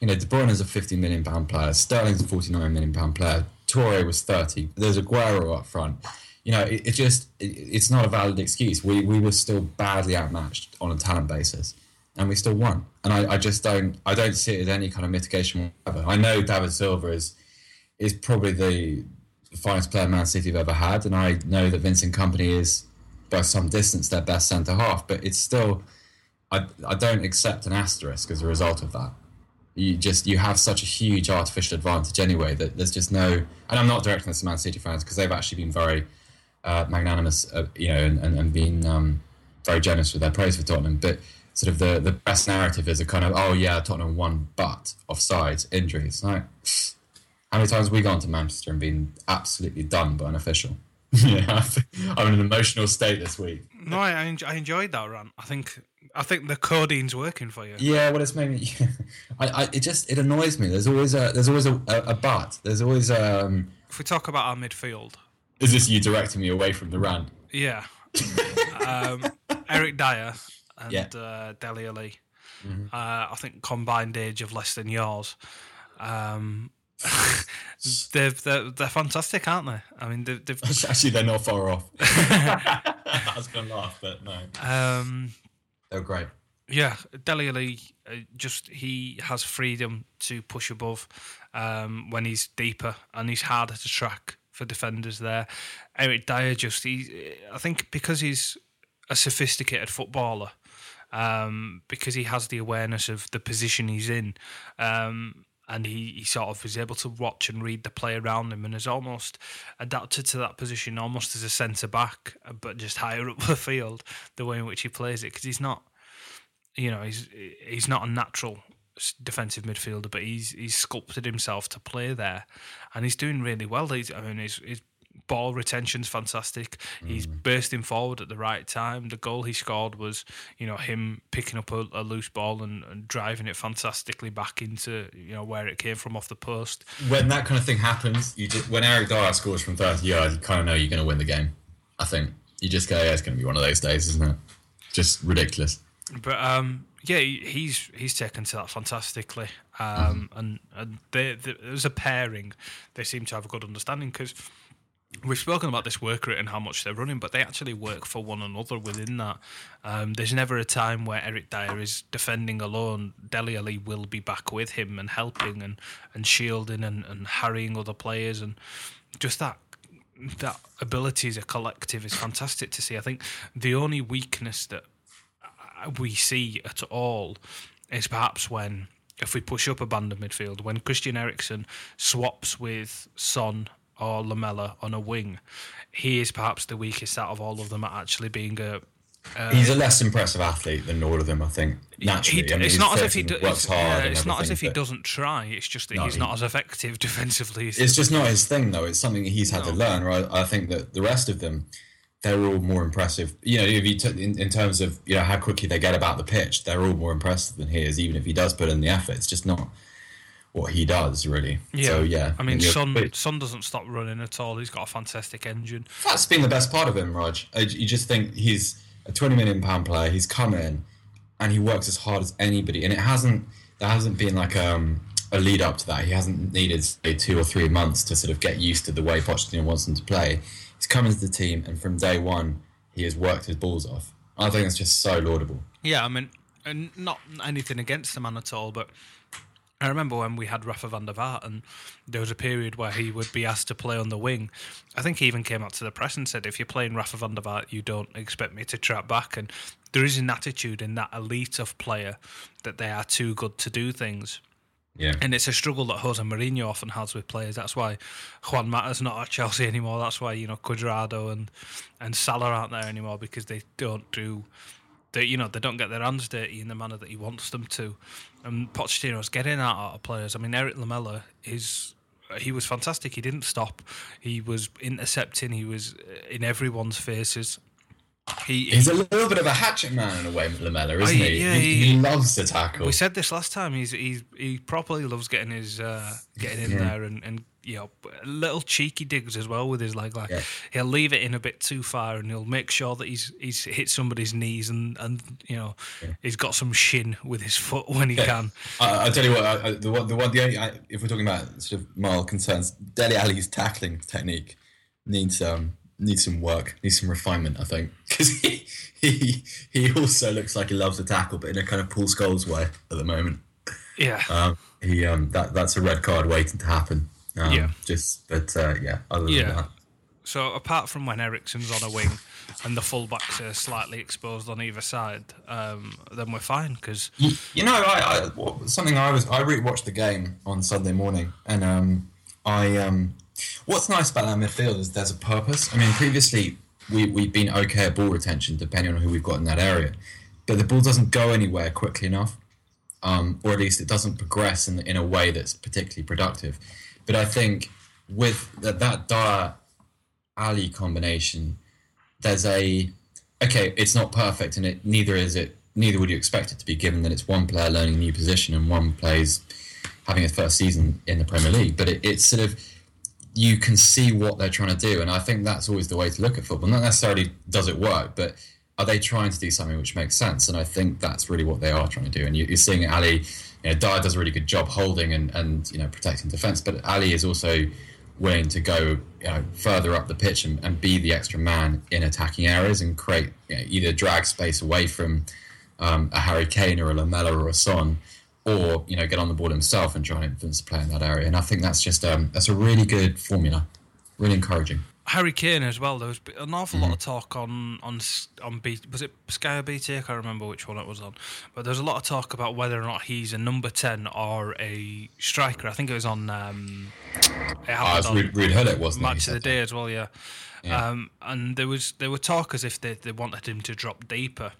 you know, De Bruyne is a 50 million pound player, Sterling's a 49 million pound player, Torre was 30. There's Aguero up front. You know, it, it just it, it's not a valid excuse. We we were still badly outmatched on a talent basis, and we still won. And I, I just don't I don't see it as any kind of mitigation whatsoever. I know David Silva is is probably the finest player Man City have ever had, and I know that Vincent Kompany is by some distance their best centre half, but it's still I, I don't accept an asterisk as a result of that. You just you have such a huge artificial advantage anyway that there's just no. And I'm not directing this to Man City fans because they've actually been very uh, magnanimous, uh, you know, and, and, and um, very generous with their praise for Tottenham. But sort of the the best narrative is a kind of oh yeah Tottenham won but offsides injuries. Like how many times have we gone to Manchester and been absolutely done by an official? yeah, I'm in an emotional state this week. No, I, I enjoyed that run. I think I think the codeine's working for you. Yeah, well, it's made me. I, I, it just it annoys me. There's always a there's always a, a, a but. There's always um. If we talk about our midfield, Is this you directing me away from the rant? yeah, um, Eric Dier and Yeah. uh, Dele Alli. Uh, I think combined age of less than yours. Um, they're, they're they're fantastic, aren't they? I mean, they've, they've Actually, they're not far off. I was going to laugh, but no, um, they're great. Yeah, Dele Alli, uh, just he has freedom to push above um, when he's deeper and he's harder to track for defenders there. Eric Dier, just he, I think because he's a sophisticated footballer, um, because he has the awareness of the position he's in, um, and he, he sort of is able to watch and read the play around him and has almost adapted to that position almost as a centre back, but just higher up the field, the way in which he plays it, because he's not you know, he's he's not a natural defensive midfielder, but he's he's sculpted himself to play there, and he's doing really well. He's, I mean, his ball retention's fantastic. He's bursting forward at the right time. The goal he scored was, you know, him picking up a, a loose ball and, and driving it fantastically back into you know where it came from off the post. When that kind of thing happens, you just when Eric Dier scores from 30 yards, you kind of know you're going to win the game. I think you just go, yeah, it's going to be one of those days, isn't it? Just ridiculous. But um, yeah, he's he's taken to that fantastically, um, and and they, they, as a pairing, they seem to have a good understanding because we've spoken about this work rate and how much they're running, but they actually work for one another within that. Um, there's never a time where Eric Dier is defending alone. Dele Alli will be back with him and helping and, and shielding and, and harrying other players and just that that ability as a collective is fantastic to see. I think the only weakness that we see at all is perhaps when if we push up a band of midfield, when Christian Eriksen swaps with Son or Lamela on a wing, he is perhaps the weakest out of all of them at actually being a. Uh, He's a less impressive athlete than all of them, I think. Naturally, he, I mean, it's not as if he do, works hard. it's not as if he doesn't try. It's just that No, he's he- not as effective defensively. as- It's just not his thing, though. It's something he's had to learn. Right? I think that the rest of them, they're all more impressive. You know, if you t- in, in terms of you know how quickly they get about the pitch, they're all more impressive than he is. Even if he does put in the effort, it's just not what he does really. yeah, So yeah, I mean, Son Son doesn't stop running at all. He's got a fantastic engine. That's been the best part of him, Raj. I- You just think he's a twenty million pound player. He's come in and he works as hard as anybody, and it hasn't. There hasn't been like um, a lead up to that. He hasn't needed say two or three months to sort of get used to the way Pochettino wants him to play. He's come into the team, and from day one, he has worked his balls off. I think it's just so laudable. Yeah, I mean, and not anything against the man at all, but I remember when we had Rafa van der Vaart, and there was a period where he would be asked to play on the wing. I think he even came out to the press and said, "If you're playing Rafa van der Vaart, you don't expect me to trap back." And there is an attitude in that elite of player that they are too good to do things. Yeah. And it's a struggle that Jose Mourinho often has with players. That's why Juan Mata's not at Chelsea anymore. That's why you know Cuadrado and and Salah aren't there anymore because they don't do, they you know they don't get their hands dirty in the manner that he wants them to. And Pochettino's getting that out of players. I mean, Eric Lamela is. He was fantastic. He didn't stop. He was intercepting. He was in everyone's faces. He, He's a little bit of a hatchet man in a way, Lamela, isn't Oh, he? yeah, he? he- He loves to tackle. We said this last time. He's he's he properly loves getting his uh, getting in there and, and you know little cheeky digs as well with his leg. Like Yeah. he'll leave it in a bit too far and he'll make sure that he's he's hit somebody's knees and and you know he's got some shin with his foot when he can. I, I tell you what, I, the one, the one, the only, I, if we're talking about sort of mild concerns, Dele Alli's tackling technique needs um needs some work, needs some refinement, I think, because he, he he also looks like he loves to tackle, but in a kind of Paul Scholes way at the moment. Yeah. Um, he um that that's a red card waiting to happen. Um, Yeah. Just, but uh, yeah, other than Yeah. that, So apart from when Eriksen's on a wing and the fullbacks are slightly exposed on either side, um, then we're fine because You, you know, I, I something I was I rewatched the game on Sunday morning, and um, I um, what's nice about that midfield is there's a purpose. I mean, previously we we've been okay at ball retention depending on who we've got in that area, but the ball doesn't go anywhere quickly enough, um, or at least it doesn't progress in in a way that's particularly productive. But I think with that that Dier Alli combination, there's a okay, it's not perfect, and it neither is it. Neither would you expect it to be, given that it's one player learning a new position and one plays having his first season in the Premier League. But it, it's sort of you can see what they're trying to do, and I think that's always the way to look at football. Not necessarily does it work, but are they trying to do something which makes sense? And I think that's really what they are trying to do. And you, you're seeing Alli, you know, Dier does a really good job holding and, and you know protecting defence, but Alli is also willing to go you know, further up the pitch and, and be the extra man in attacking areas and create you know, either drag space away from um, a Harry Kane or a Lamela or a Son, or you know get on the ball himself and try and influence the play in that area. And I think that's just um, that's a really good formula, really encouraging. Harry Kane as well. There was an awful lot of talk on on on B, was it Sky or BT? I can't remember which one it was on, but there was a lot of talk about whether or not he's a number ten or a striker. I think it was on. Um, it it's on Hullet, wasn't it? Match of the Day as well, yeah. Yeah. Um, and there was there were talk as if they, they wanted him to drop deeper.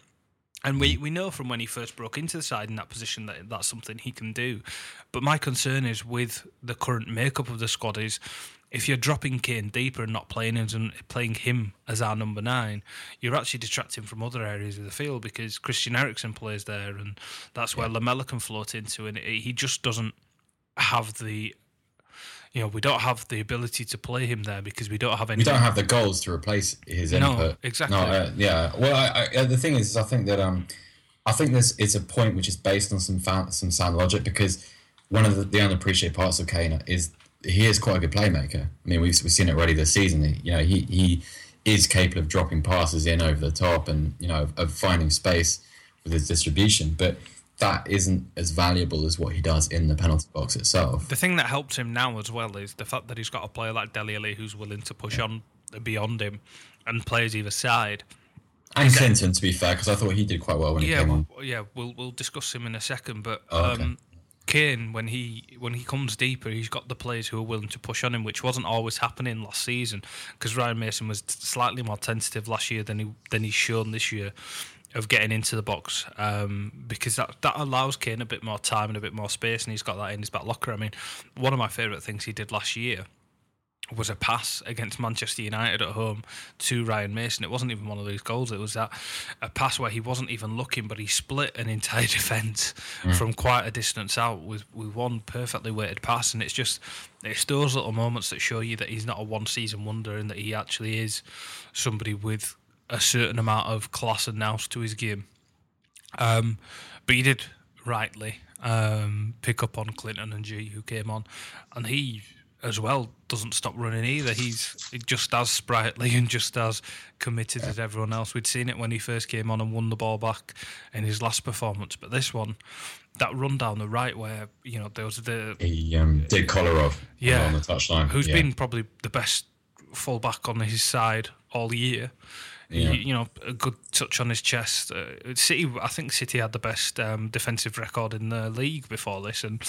And we, we know from when he first broke into the side in that position that that's something he can do. But my concern is with the current makeup of the squad is if you're dropping Kane deeper and not playing him playing him as our number nine, you're actually detracting from other areas of the field because Christian Eriksen plays there and that's where Lamela can float into and he just doesn't have the you know, we don't have the ability to play him there because we don't have any we don't have the goals to replace his No, input. exactly. No, uh, yeah. Well, I, I, the thing is, I think that um, I think this is a point which is based on some some sound logic because one of the, the unappreciated parts of Kane is he is quite a good playmaker. I mean, we've we've seen it already this season. He, you know, he he is capable of dropping passes in over the top and you know of finding space with his distribution, but that isn't as valuable as what he does in the penalty box itself. The thing that helps him now as well is the fact that he's got a player like Dele Alli who's willing to push on beyond him and plays either side. And Clinton, to be fair, because I thought he did quite well when he Yeah, came on. yeah, we'll we'll discuss him in a second, but Oh, okay. um, Kane when he when he comes deeper, he's got the players who are willing to push on him, which wasn't always happening last season because Ryan Mason was slightly more tentative last year than he than he's shown this year of getting into the box um, because that that allows Kane a bit more time and a bit more space, and he's got that in his back locker. I mean, one of my favourite things he did last year was a pass against Manchester United at home to Ryan Mason. It wasn't even one of those goals. It was that a pass where he wasn't even looking, but he split an entire defence from quite a distance out with, with one perfectly weighted pass. And it's just it's those little moments that show you that he's not a one season wonder and that he actually is somebody with a certain amount of class and nous to his game. Um, but he did rightly um, pick up on Clinton N'Jie, who came on, and he as well doesn't stop running either. He's just as sprightly and just as committed as everyone else. We'd seen it when he first came on and won the ball back in his last performance, but this one, that run down the right where you know there was the He um, did Kolarov Yeah. on the touchline. who's yeah. been probably the best fullback on his side all year. Yeah. You, you know, a good touch on his chest. Uh, City, I think City had the best um, defensive record in the league before this, and,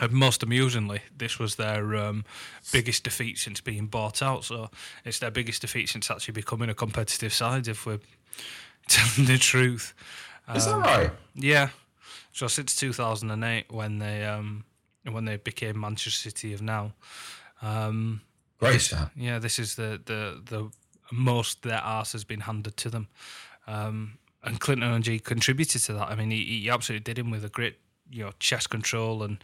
and most amusingly, this was their um, biggest defeat since being bought out. So it's their biggest defeat since actually becoming a competitive side. If we're telling the truth, Is that right? yeah. So since 2008, when they um, when they became Manchester City of now, um, Great stat. yeah, this is the the the most their arse has been handed to them, um, and Clinton N'Jie contributed to that. I mean, he, he absolutely did him with a great you know chest control and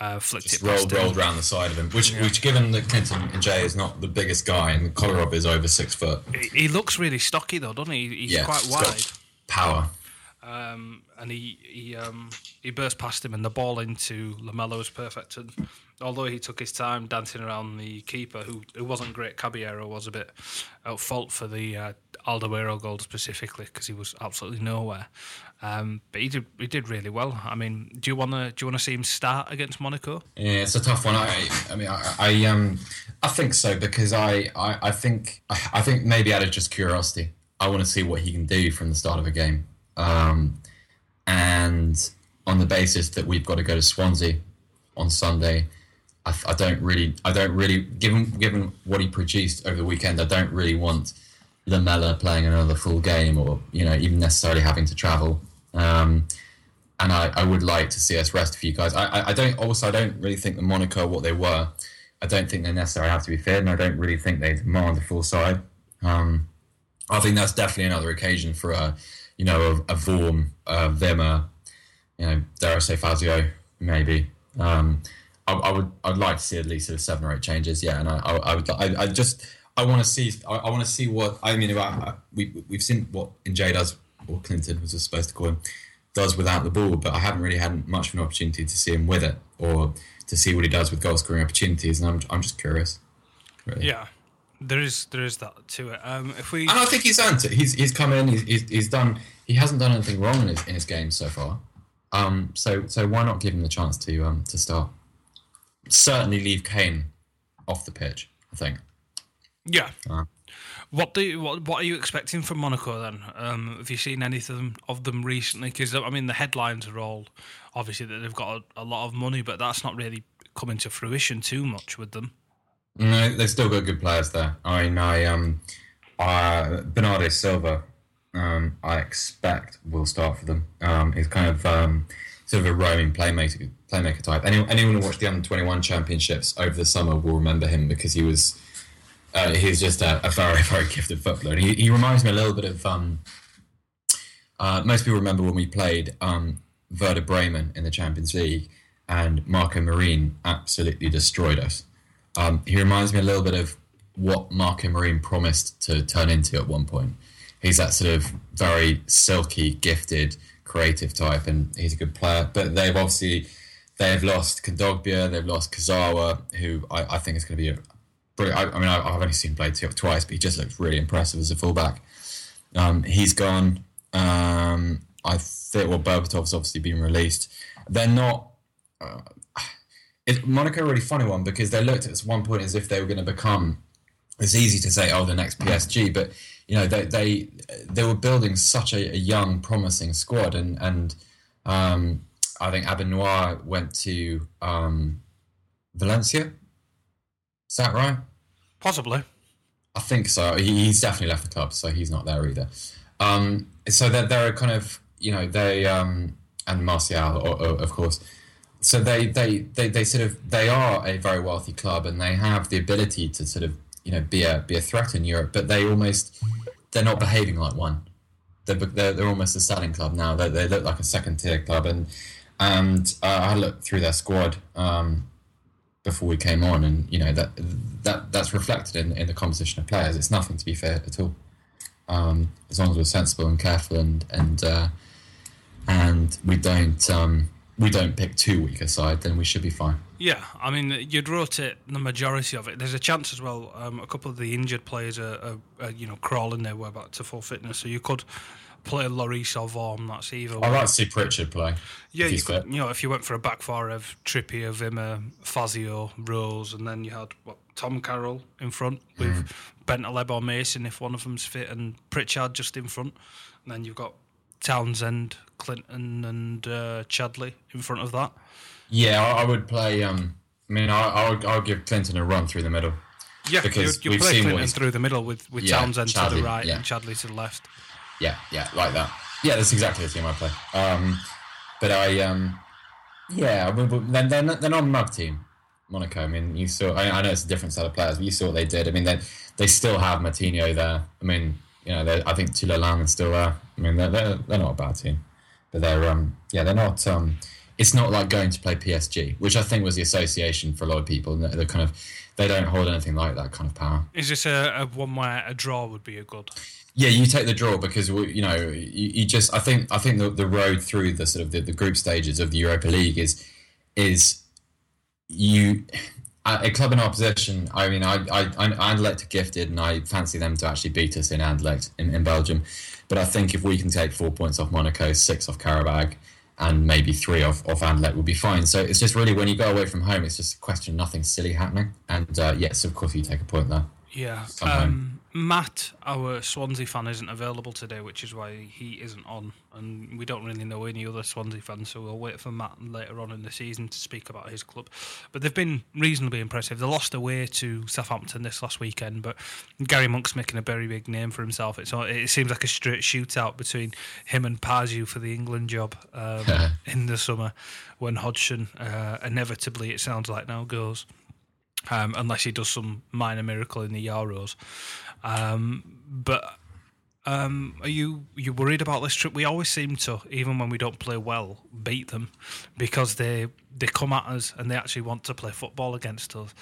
uh, flicked Just it past rolled, him. rolled round the side of him, which, which given that Clinton N'Jie is not the biggest guy and Kolarov is over six foot, He, he looks really stocky though, doesn't he? He's yeah, quite wide. power. um, and he he um, he burst past him, and the ball into Lamela was perfect. And although he took his time dancing around the keeper, who who wasn't great, Caballero was a bit at fault for the uh, Alderweireld goal specifically because he was absolutely nowhere. Um, but he did he did really well. I mean, do you want to do you want to see him start against Monaco? Yeah, it's a tough one. I, I mean, I, I, um, I think so because I, I, I think, I, I think maybe out of just curiosity, I want to see what he can do from the start of a game, um, and on the basis that we've got to go to Swansea on Sunday, I, I don't really, I don't really, given given what he produced over the weekend, I don't really want Lamela playing another full game or you know even necessarily having to travel. Um, and I, I would like to see us rest a few guys. I, I, don't also I don't really think the Monaco what they were. I don't think they necessarily have to be fit, and I don't really think they demand the full side. Um, I think that's definitely another occasion for a you know a, a Vorm, a Vimmer, you know dare I say Fazio maybe. Um, I, I would I'd like to see at least seven or eight changes. Yeah, and I I, I would I, I just I want to see I, I want to see what I mean. I, we we've seen what Jay does or Clinton was I supposed to call him does without the ball, but I haven't really had much of an opportunity to see him with it or to see what he does with goal scoring opportunities, and I'm I'm just curious. really. Yeah, there is there is that to it. Um, if we And I think he's earned it. He's he's come in. He's, he's, he's done. He hasn't done anything wrong in his in his game so far. Um. So so why not give him the chance to um to start? Certainly leave Kane off the pitch. I think. Yeah. Uh. What do you, what what are you expecting from Monaco then? Um, have you seen anything of them recently? Because I mean, the headlines are all obviously that they've got a, a lot of money, but that's not really coming to fruition too much with them. No, they've still got good players there. I mean, I um, uh, Bernardo Silva, um, I expect will start for them. Um, he's kind of um, sort of a roaming playmaker, playmaker type. Anyone, anyone who watched the under twenty one championships over the summer will remember him because he was uh, he's just a, a very very gifted footballer. And he, he reminds me a little bit of um, uh, most people remember when we played um, Werder Bremen in the Champions League, and Marco Marin absolutely destroyed us. Um, he reminds me a little bit of what Marco Marin promised to turn into at one point. He's that sort of very silky, gifted, creative type, and he's a good player. But they've obviously they've lost Kondogbia, they've lost Kurzawa, who I, I think is going to be a I, I mean, I, have only seen play twice, but he just looks really impressive as a fullback. Um, he's gone. Um, I think well, Berbatov's obviously been released. They're not. Uh, it, Monaco really funny one because they looked at one point as if they were going to become. It's easy to say, oh, the next PSG, but you know they they they were building such a, a young, promising squad, and and um, I think Abdennour went to um, Valencia. Is that right? Possibly. I think so. He, he's definitely left the club, so he's not there either. Um, so they're, they're kind of, you know, they um, and Martial, of course. So they, they, they, they sort of they are a very wealthy club, and they have the ability to sort of you know be a be a threat in Europe. But they almost they're not behaving like one. They're they're, they're almost a selling club now. They, they look like a second tier club, and and uh, I looked through their squad. Um, before we came on, and you know that that that's reflected in, in the composition of players. It's nothing to be fair at all. Um, as long as we're sensible and careful, and and uh, and we don't um, we don't pick too weak a side, then we should be fine. Yeah, I mean, you'd rotate the majority of it. There's a chance as well. Um, a couple of the injured players are, are, are, you know crawling their way back to full fitness, so you could play Lloris or Vorm. That's either. I'd like to see Pritchard play. Yeah, you, could, you know, if you went for a back four of Trippier, Wimmer, Fazio, Rose, and then you had what, Tom Carroll in front with mm. Bentaleb or Mason if one of them's fit, and Pritchard just in front, and then you've got Townsend, Clinton, and uh, Chadli in front of that. Yeah, I, I would play. Um, I mean, I, I would, I would give Clinton a run through the middle. Yeah, because you, you play Clinton through the middle with, with yeah, Townsend Chadli, to the right yeah. and Chadli to the left. Yeah, yeah, like that. Yeah, that's exactly the team I play. Um, but I, um, yeah, they're, they're, not, they're not a mug team, Monaco. I mean, you saw. I, I, know it's a different set of players, but you saw what they did. I mean, they they still have Moutinho there. I mean, you know, I think Toulalan is still there. I mean, they're, they're they're not a bad team, but they're um yeah they're not um it's not like going to play PSG, which I think was the association for a lot of people. They're kind of they don't hold anything like that kind of power. Is this a, a one where a draw would be a good? Yeah, you take the draw because you know you, you just. I think I think the, the road through the sort of the, the group stages of the Europa League is is you a club in our position. I mean, I I Anderlecht are gifted, and I fancy them to actually beat us in Anderlecht in, in Belgium. But I think if we can take four points off Monaco, six off Qarabag, and maybe three off, off Anderlecht will be fine. So it's just really when you go away from home, it's just a question of nothing silly happening. And uh, yes, of course, you take a point there. Yeah. Um, Matt, our Swansea fan, isn't available today, which is why he isn't on. And we don't really know any other Swansea fans, so we'll wait for Matt later on in the season to speak about his club. But they've been reasonably impressive. They lost away to Southampton this last weekend, but Gary Monk's making a very big name for himself. It's, it seems like a straight shootout between him and Pardew for the England job um, in the summer when Hodgson uh, inevitably, it sounds like now, goes um, unless he does some minor miracle in the Euros. Um, but um, are you you worried about this trip? We always seem to, even when we don't play well, beat them because they they come at us and they actually want to play football against us.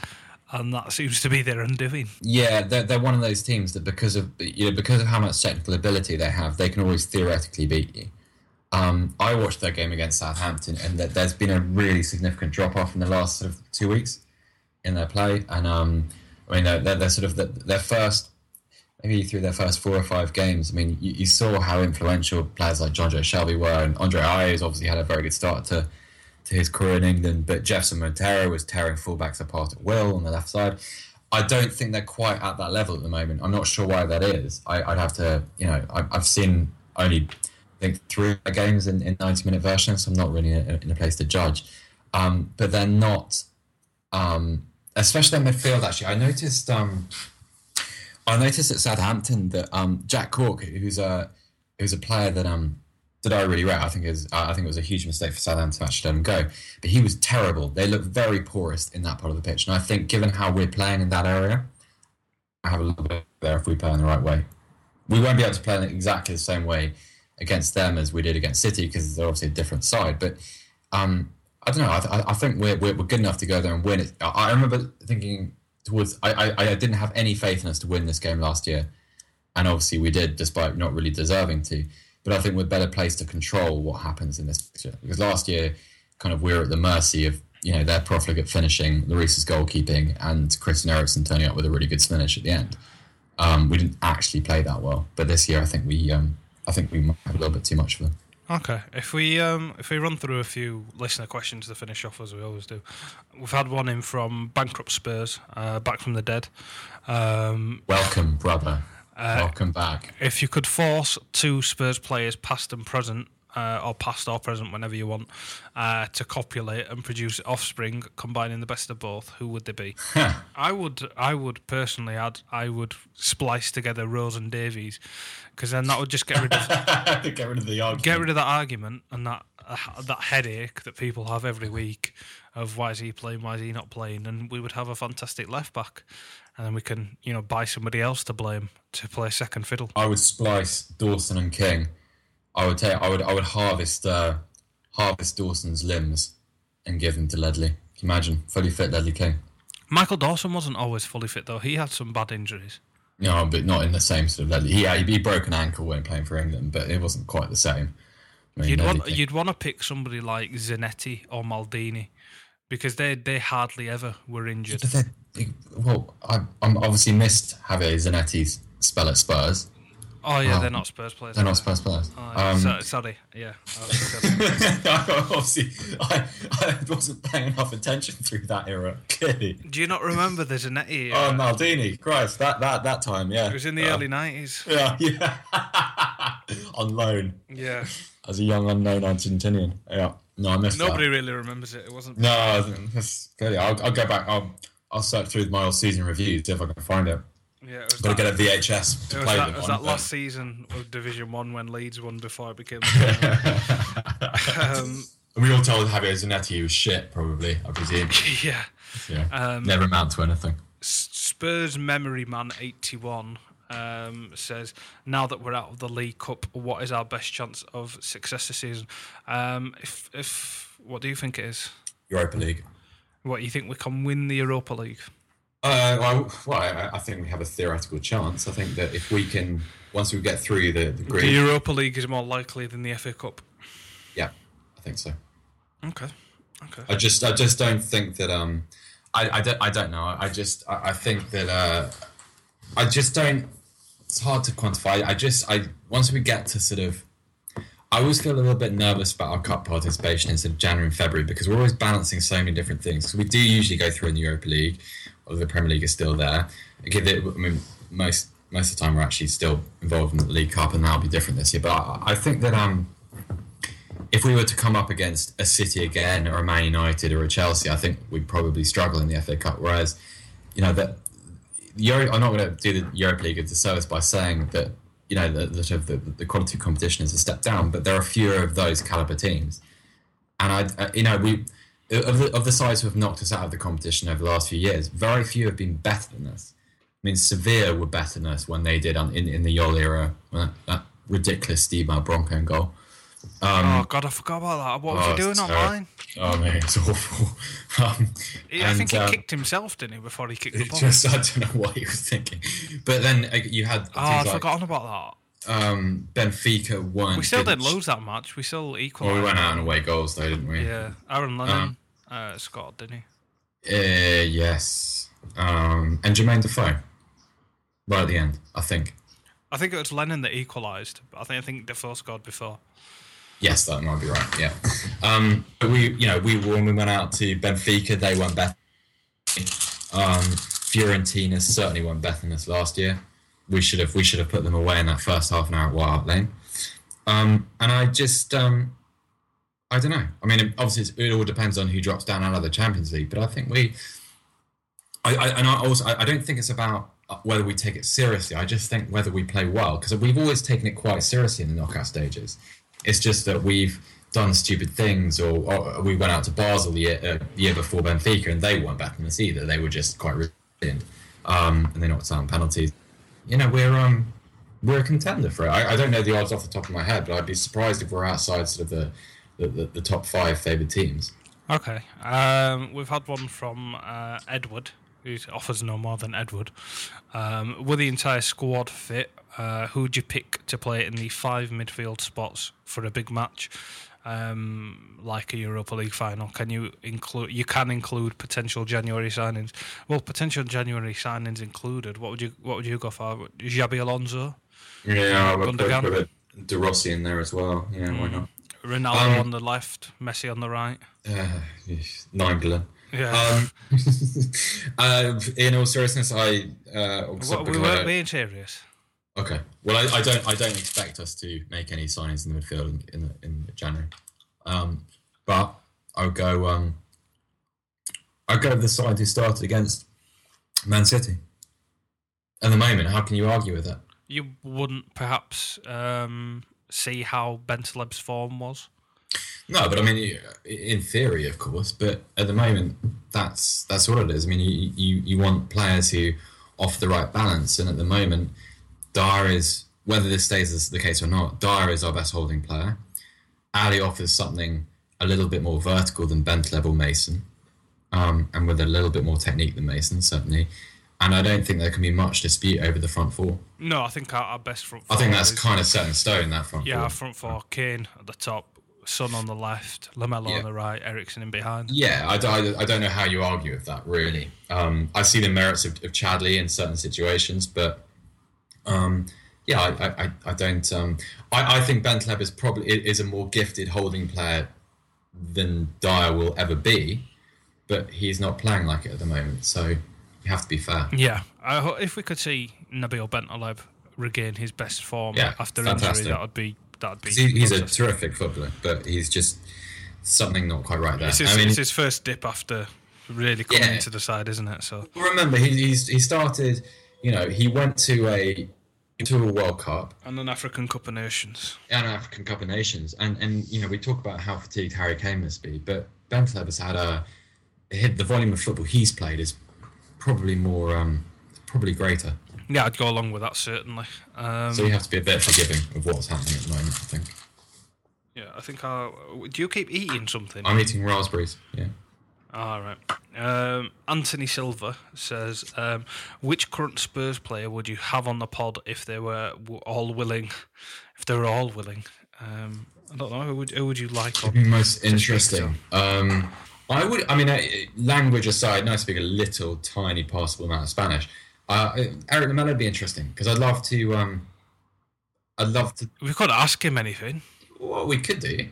And that seems to be their undoing. Yeah, they're, they're one of those teams that because of you know because of how much technical ability they have, they can always theoretically beat you. Um, I watched their game against Southampton, and there's been a really significant drop off in the last sort of two weeks in their play. And um, I mean, they're, they're, they're sort of the, their first, maybe through their first four or five games. I mean, you, you saw how influential players like Jonjo Shelvey were, and Andre Ayew obviously had a very good start to to his career in England. But Jefferson Montero was tearing fullbacks apart at will on the left side. I don't think they're quite at that level at the moment. I'm not sure why that is. I, would have to, you know, I, have seen only I think three games in, in 90 minute versions, so I'm not really in a, in a place to judge. Um, but they're not um, especially in midfield. Actually, I noticed. Um, I noticed at Southampton that um, Jack Cork, who's a who's a player that um that I really rate, I think is I think it was a huge mistake for Southampton to actually let him go. But he was terrible. They looked very porous in that part of the pitch, and I think given how we're playing in that area, I have a little bit there if we play in the right way. We won't be able to play in exactly the same way against them as we did against City because they're obviously a different side. But um, I don't know. I, I think we're, we're good enough to go there and win it. I, remember thinking I, I, I didn't have any faith in us to win this game last year, and obviously we did, despite not really deserving to. But I think we're better placed to control what happens in this picture because last year kind of we're at the mercy of you know their profligate finishing, Lloris's goalkeeping, and Christian Eriksen turning up with a really good finish at the end. Um, we didn't actually play that well, but this year I think we um, I think we might have a little bit too much for them. Okay, if we um, if we run through a few listener questions to finish off as we always do, we've had one in from bankrupt Spurs, uh, back from the dead. Um, Welcome, brother. Uh, Welcome back. if you could force two Spurs players, past and present, uh, or past or present, whenever you want, uh, to copulate and produce offspring, combining the best of both, who would they be? I would, I would personally add, I would splice together Rose and Davies, because then that would just get rid of Get rid of the argument. get rid of that argument and that uh, that headache that people have every week of why is he playing, why is he not playing, and we would have a fantastic left back, and then we can you know buy somebody else to blame to play second fiddle. I would splice Dawson and King. I would take. I would. I would harvest. Uh, harvest Dawson's limbs and give them to Ledley. Can you imagine fully fit Ledley King? Michael Dawson wasn't always fully fit though; he had some bad injuries. No, but not in the same sort of Ledley. He, he, broke an ankle when playing for England, but it wasn't quite the same. I mean, You'd Ledley want King- you'd want to pick somebody like Zanetti or Maldini because they they hardly ever were injured. Well, I, I'm obviously missed Javier Zanetti's spell at Spurs. Oh yeah, Oh. they're not Spurs players. They're not? Spurs players. Oh, yeah. Um, so, sorry, yeah. I was silly. obviously, I, I wasn't paying enough attention through that era. Clearly. Do you not remember the Zanetti? Oh, uh, Maldini, Christ, that that that time, yeah. it was in the Uh, early nineties. Yeah, yeah. On loan Yeah. as a young unknown Argentinian. Yeah. No, I missed Nobody that. really remembers it. It wasn't. No, that's clearly. I'll, I'll go back. I'll I'll search through my old season reviews if I can find it. Yeah, Got to get a VHS to it was play that, them it was on, that last season of Division One when Leeds won before it became. Um, we all told Javier Zanetti he was shit, probably. I presume. yeah. Yeah. Um, Never amount to anything. Spurs memory man eighty one um, says, "Now that we're out of the League Cup, what is our best chance of success this season? Um, if if what do you think it is? Europa League. What do you think we can win the Europa League? Uh, well, well I, I think we have a theoretical chance. I think that if we can, once we get through the, the group, The Europa League is more likely than the FA Cup. yeah, I think so. Okay, okay. I just, I just don't think that. Um, I, I don't, I don't know. I just, I, I think that. Uh, I just don't. It's hard to quantify. I just, I once we get to sort of. I always feel a little bit nervous about our cup participation in sort of January and February because we're always balancing so many different things. So we do usually go through in the Europa League, or the Premier League is still there. Okay, the- I mean, most most of the time we're actually still involved in the League Cup, and that'll be different this year. But I, I think that um, if we were to come up against a City again, or a Man United, or a Chelsea, I think we'd probably struggle in the FA Cup. Whereas, you know, that I'm not going to do the Europa League a disservice by saying that you know the, the, the, quality of competition is a step down, but there are fewer of those caliber teams, and I, you know, we of the, of the sides who have knocked us out of the competition over the last few years, very few have been better than us. I mean, Sevilla were better than us when they did on, in in the Jol era, when that, that ridiculous Steed Malbranque goal. oh God, I forgot about that. What was oh, he doing it's online? Oh man, it's awful. um, I think he and, um, kicked himself, didn't he, before he kicked the ball? just, I don't know what he was thinking. But then uh, you had oh, I'd like forgotten about um, Benfica won. We still didn't lose that match. We still equalised. Well, we went out on away goals though, didn't we? Yeah, Aaron Lennon uh, scored, didn't he? Uh, yes. Um, and Jermaine Defoe. Right at the end, I think. I think it was Lennon that equalised. but I think I think Defoe scored before. Yes, that might be right. Yeah. Um, but we, you know, we when we went out to Benfica, they won better. Um, Fiorentina certainly won better than us last year. We should have we should have put them away in that first half an hour at White Hart Lane. Um, and I just um, I don't know. I mean, obviously it all depends on who drops down out of the Champions League. But I think we, I, I and I also I, I don't think it's about whether we take it seriously. I just think whether we play well because we've always taken it quite seriously in the knockout stages. It's just that we've done stupid things, or, or we went out to Basel the year, uh, year before Benfica, and they weren't than us either. They were just quite resilient, um, and they knocked on penalties. You know, we're um, we're a contender for it. I, I don't know the odds off the top of my head, but I'd be surprised if we're outside sort of the the, the, the top five favoured teams. Okay. Um, we've had one from uh, Edward, who offers no more than Edward. Um, with the entire squad fit, uh, who would you pick to play in the five midfield spots for a big match? Um, like a Europa League final? Can you include? You can include potential January signings. Well, potential January signings included. What would you What would you go for? Xabi Alonso, Yeah, I would put, a De Rossi in there as well. Yeah, why not? Ronaldo Um, on the left, Messi on the right? Uh, Yeah. Um, uh, in all seriousness, I uh, what, we weren't being serious. Okay. Well, I, I don't. I don't expect us to make any signings in the midfield in, in, in January. Um, but I'll go. Um, I'll go with the side who started against Man City. At the moment, how can you argue with that? You wouldn't perhaps um, see how Bentaleb's form was. No, but I mean, in theory, of course. But at the moment, that's that's what it is. I mean, you you, you want players who off the right balance, and at the moment, Dier is whether this stays as the case or not. Dier is our best holding player. Alli offers something a little bit more vertical than Bentaleb Mason, um, and with a little bit more technique than Mason, certainly. And I don't think there can be much dispute over the front four. No, I think our, our best front. I think that's is- kind of set in stone. That front Yeah, our four. front four: Kane at the top, Son on the left, Lamela Yeah. on the right, Eriksen in behind. Yeah, I don't know how you argue with that, really. Um, I see the merits of, of Chadli in certain situations, but um, yeah, I, I, I- don't. Um, I, I think Bentaleb is probably is a more gifted holding player than Dier will ever be, but he's not playing like it at the moment, so you have to be fair. Yeah, ho- if we could see Nabil Bentaleb regain his best form Yeah, after fantastic. injury, that would be that'd be. He, he's a terrific footballer, but he's just something not quite right there. It's his, I mean, it's his first dip after really coming Yeah. into the side, isn't it? So Well, remember he he's, he started you know he went to a to a world cup and an African Cup of Nations. and an african cup of nations and and you know we talk about how fatigued harry kane must be but Bentaleb has had a hit the volume of football he's played is probably more um probably greater Yeah, I'd go along with that certainly. Um, so you have to be a bit forgiving of what's happening at the moment i think yeah, I think. i do you keep eating something? i'm eating raspberries yeah All right. Um, Anthony Silva says, um, which current Spurs player would you have on the pod if they were w- all willing? If they were all willing, um, I don't know. Who would, who would you like on? Most interesting um i would i mean uh, language aside no, i speak a little tiny possible amount of spanish uh eric Lamela would be interesting because i'd love to um i'd love to We could ask him anything Well, we could do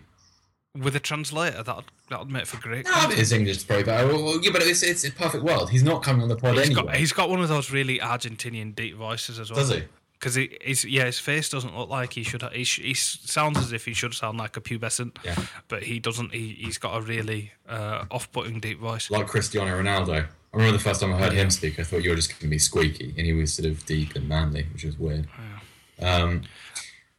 with a translator. That that would make for great. No, content. his English is probably better. Well, yeah, but it's, it's a perfect world. He's not coming on the pod He's anyway. got he's got one of those really Argentinian deep voices as well. Does he? Because he, he's yeah, his face doesn't look like he should. He, sh- he sounds as if he should sound like a pubescent. Yeah. But he doesn't. He he's got a really uh, off-putting deep voice. like Cristiano Ronaldo. I remember the first time I heard him speak, I thought you were just going to be squeaky, and he was sort of deep and manly, which was weird. Um,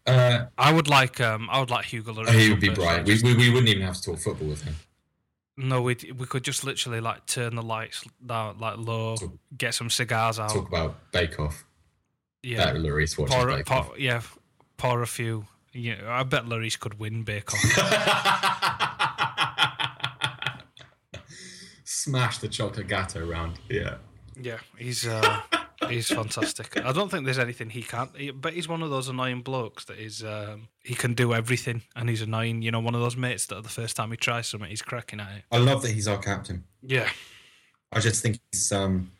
uh, I would like um I would like Hugo Lloris. he would be bright. We, we, we wouldn't even have to talk football with him. No, we we could just literally like turn the lights down like low, get some cigars out. Talk about Bake Off. yeah, Better Lloris watches pour, Bake pour, Off. yeah, pour a few. Yeah, I bet Lloris could win Bake Off. Smash the chocolate gatto around. Yeah. yeah, he's uh, he's fantastic. I don't think there's anything he can't. He, but he's one of those annoying blokes that is um, he can do everything, and he's annoying. You know, one of those mates that the first time he tries something, he's cracking at it. I love that he's our captain. Yeah, I just think it's um,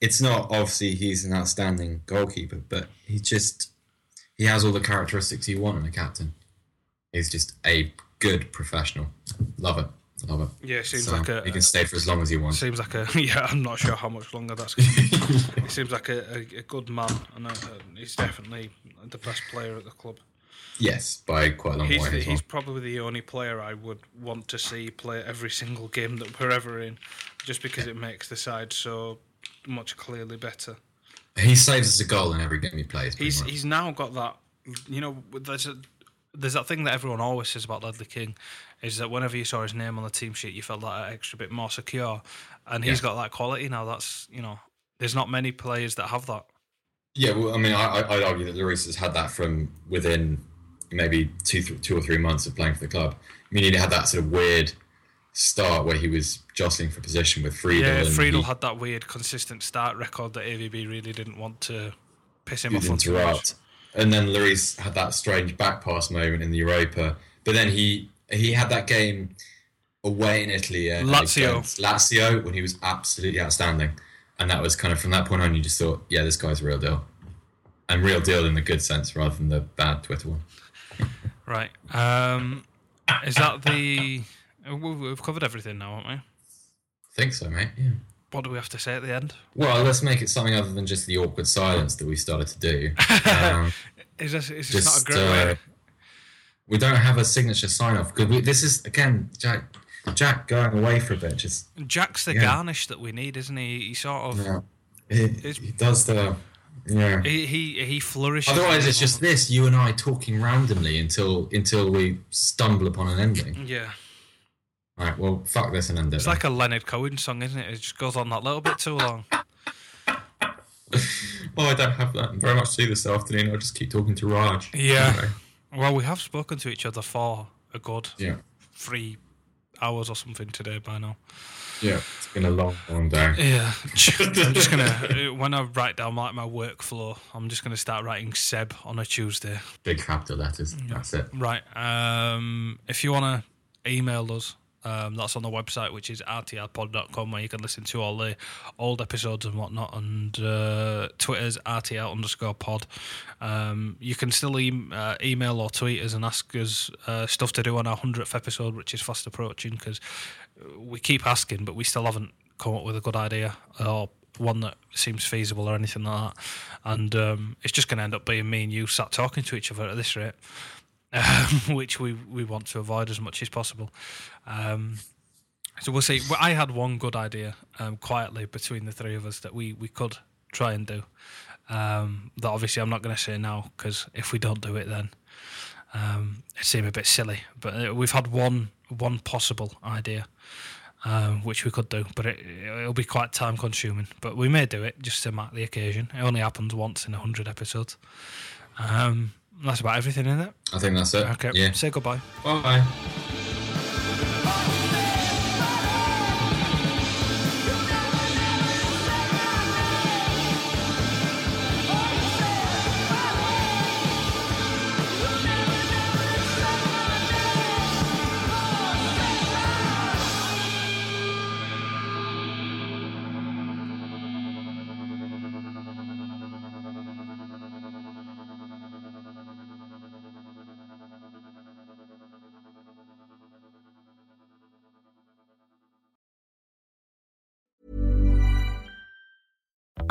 it's not obviously he's an outstanding goalkeeper, but he just he has all the characteristics you want in a captain. He's just a good professional. Love it. Love it. yeah, it seems So like a he can stay for as long as he wants. Seems like a yeah. I'm not sure how much longer that's. Going to He seems like a, a, a good man, and uh he's definitely the best player at the club. yes, by quite a long He's way the, well. he's probably the only player I would want to see play every single game that we're ever in, just because it makes the side so much clearly better. He saves us a goal in every game he plays. He's much. he's now got that. You know, there's a there's that thing that everyone always says about Ledley King, is that whenever you saw his name on the team sheet, you felt that extra bit more secure, and he's Yeah. got that quality now. That's you know, there's not many players that have that. Yeah, well, I mean, I, I'd argue that Lloris has had that from within maybe two, th- two or three months of playing for the club. I mean, he had that sort of weird start where he was jostling for position with Friedel. Yeah, Friedel he- had that weird consistent start record that AVB really didn't want to piss him off on too much. interrupt. And then Lloris had that strange back pass moment in the Europa But then he he had that game away in Italy uh, Lazio. Lazio when he was absolutely outstanding, and that was kind of from that point on you just thought, yeah, this guy's a real deal, and real deal in the good sense rather than the bad Twitter one. Right. Um, is that the? we- We've covered everything now, haven't we? I think so, mate. Yeah. What do we have to say at the end? Well, let's make it something other than just the awkward silence that we started to do. Um, Is this, is this not a just great uh, way? we don't have a signature sign off because this is again Jack Jack going away for a bit. Just Jack's the yeah. garnish that we need, isn't he? He sort of yeah, he, he does the yeah. he, he he flourishes. Otherwise, it's just this you and I talking randomly until until we stumble upon an ending. moment. Yeah. Right, well, fuck this and end it. It's like a Leonard Cohen song, isn't it? It just goes on that little bit too long. well, I don't have that very much to do this afternoon. I'll just keep talking to Raj. Yeah. Anyway, Well, we have spoken to each other for a good yeah, three hours or something today by now. yeah. It's been a long, long day. Yeah, I'm just gonna uh, when I write down like my workflow, I'm just gonna start writing Seb on a Tuesday. Big capital letters. That's it. Right. Um, if you wanna email us, um, that's on the website, which is rtrpod.com, where you can listen to all the old episodes and whatnot. And uh, Twitter's rtr underscore pod. Um, you can still e- uh, email or tweet us and ask us uh, stuff to do on our hundredth episode, which is fast approaching because we keep asking, but we still haven't come up with a good idea or one that seems feasible or anything like that. And um, it's just going to end up being me and you sat talking to each other at this rate, um, which we, we want to avoid as much as possible. Um, so we'll see. I had one good idea um, quietly between the three of us that we, we could try and do. Um, that obviously I'm not going to say now because if we don't do it, then um, it seems a bit silly. But uh, we've had one one possible idea, um, which we could do, but it, it'll be quite time consuming. But we may do it just to mark the occasion. It only happens once in hundred episodes. Um, that's about everything, isn't it? I think that's it. Okay. Yeah. Say goodbye. Bye.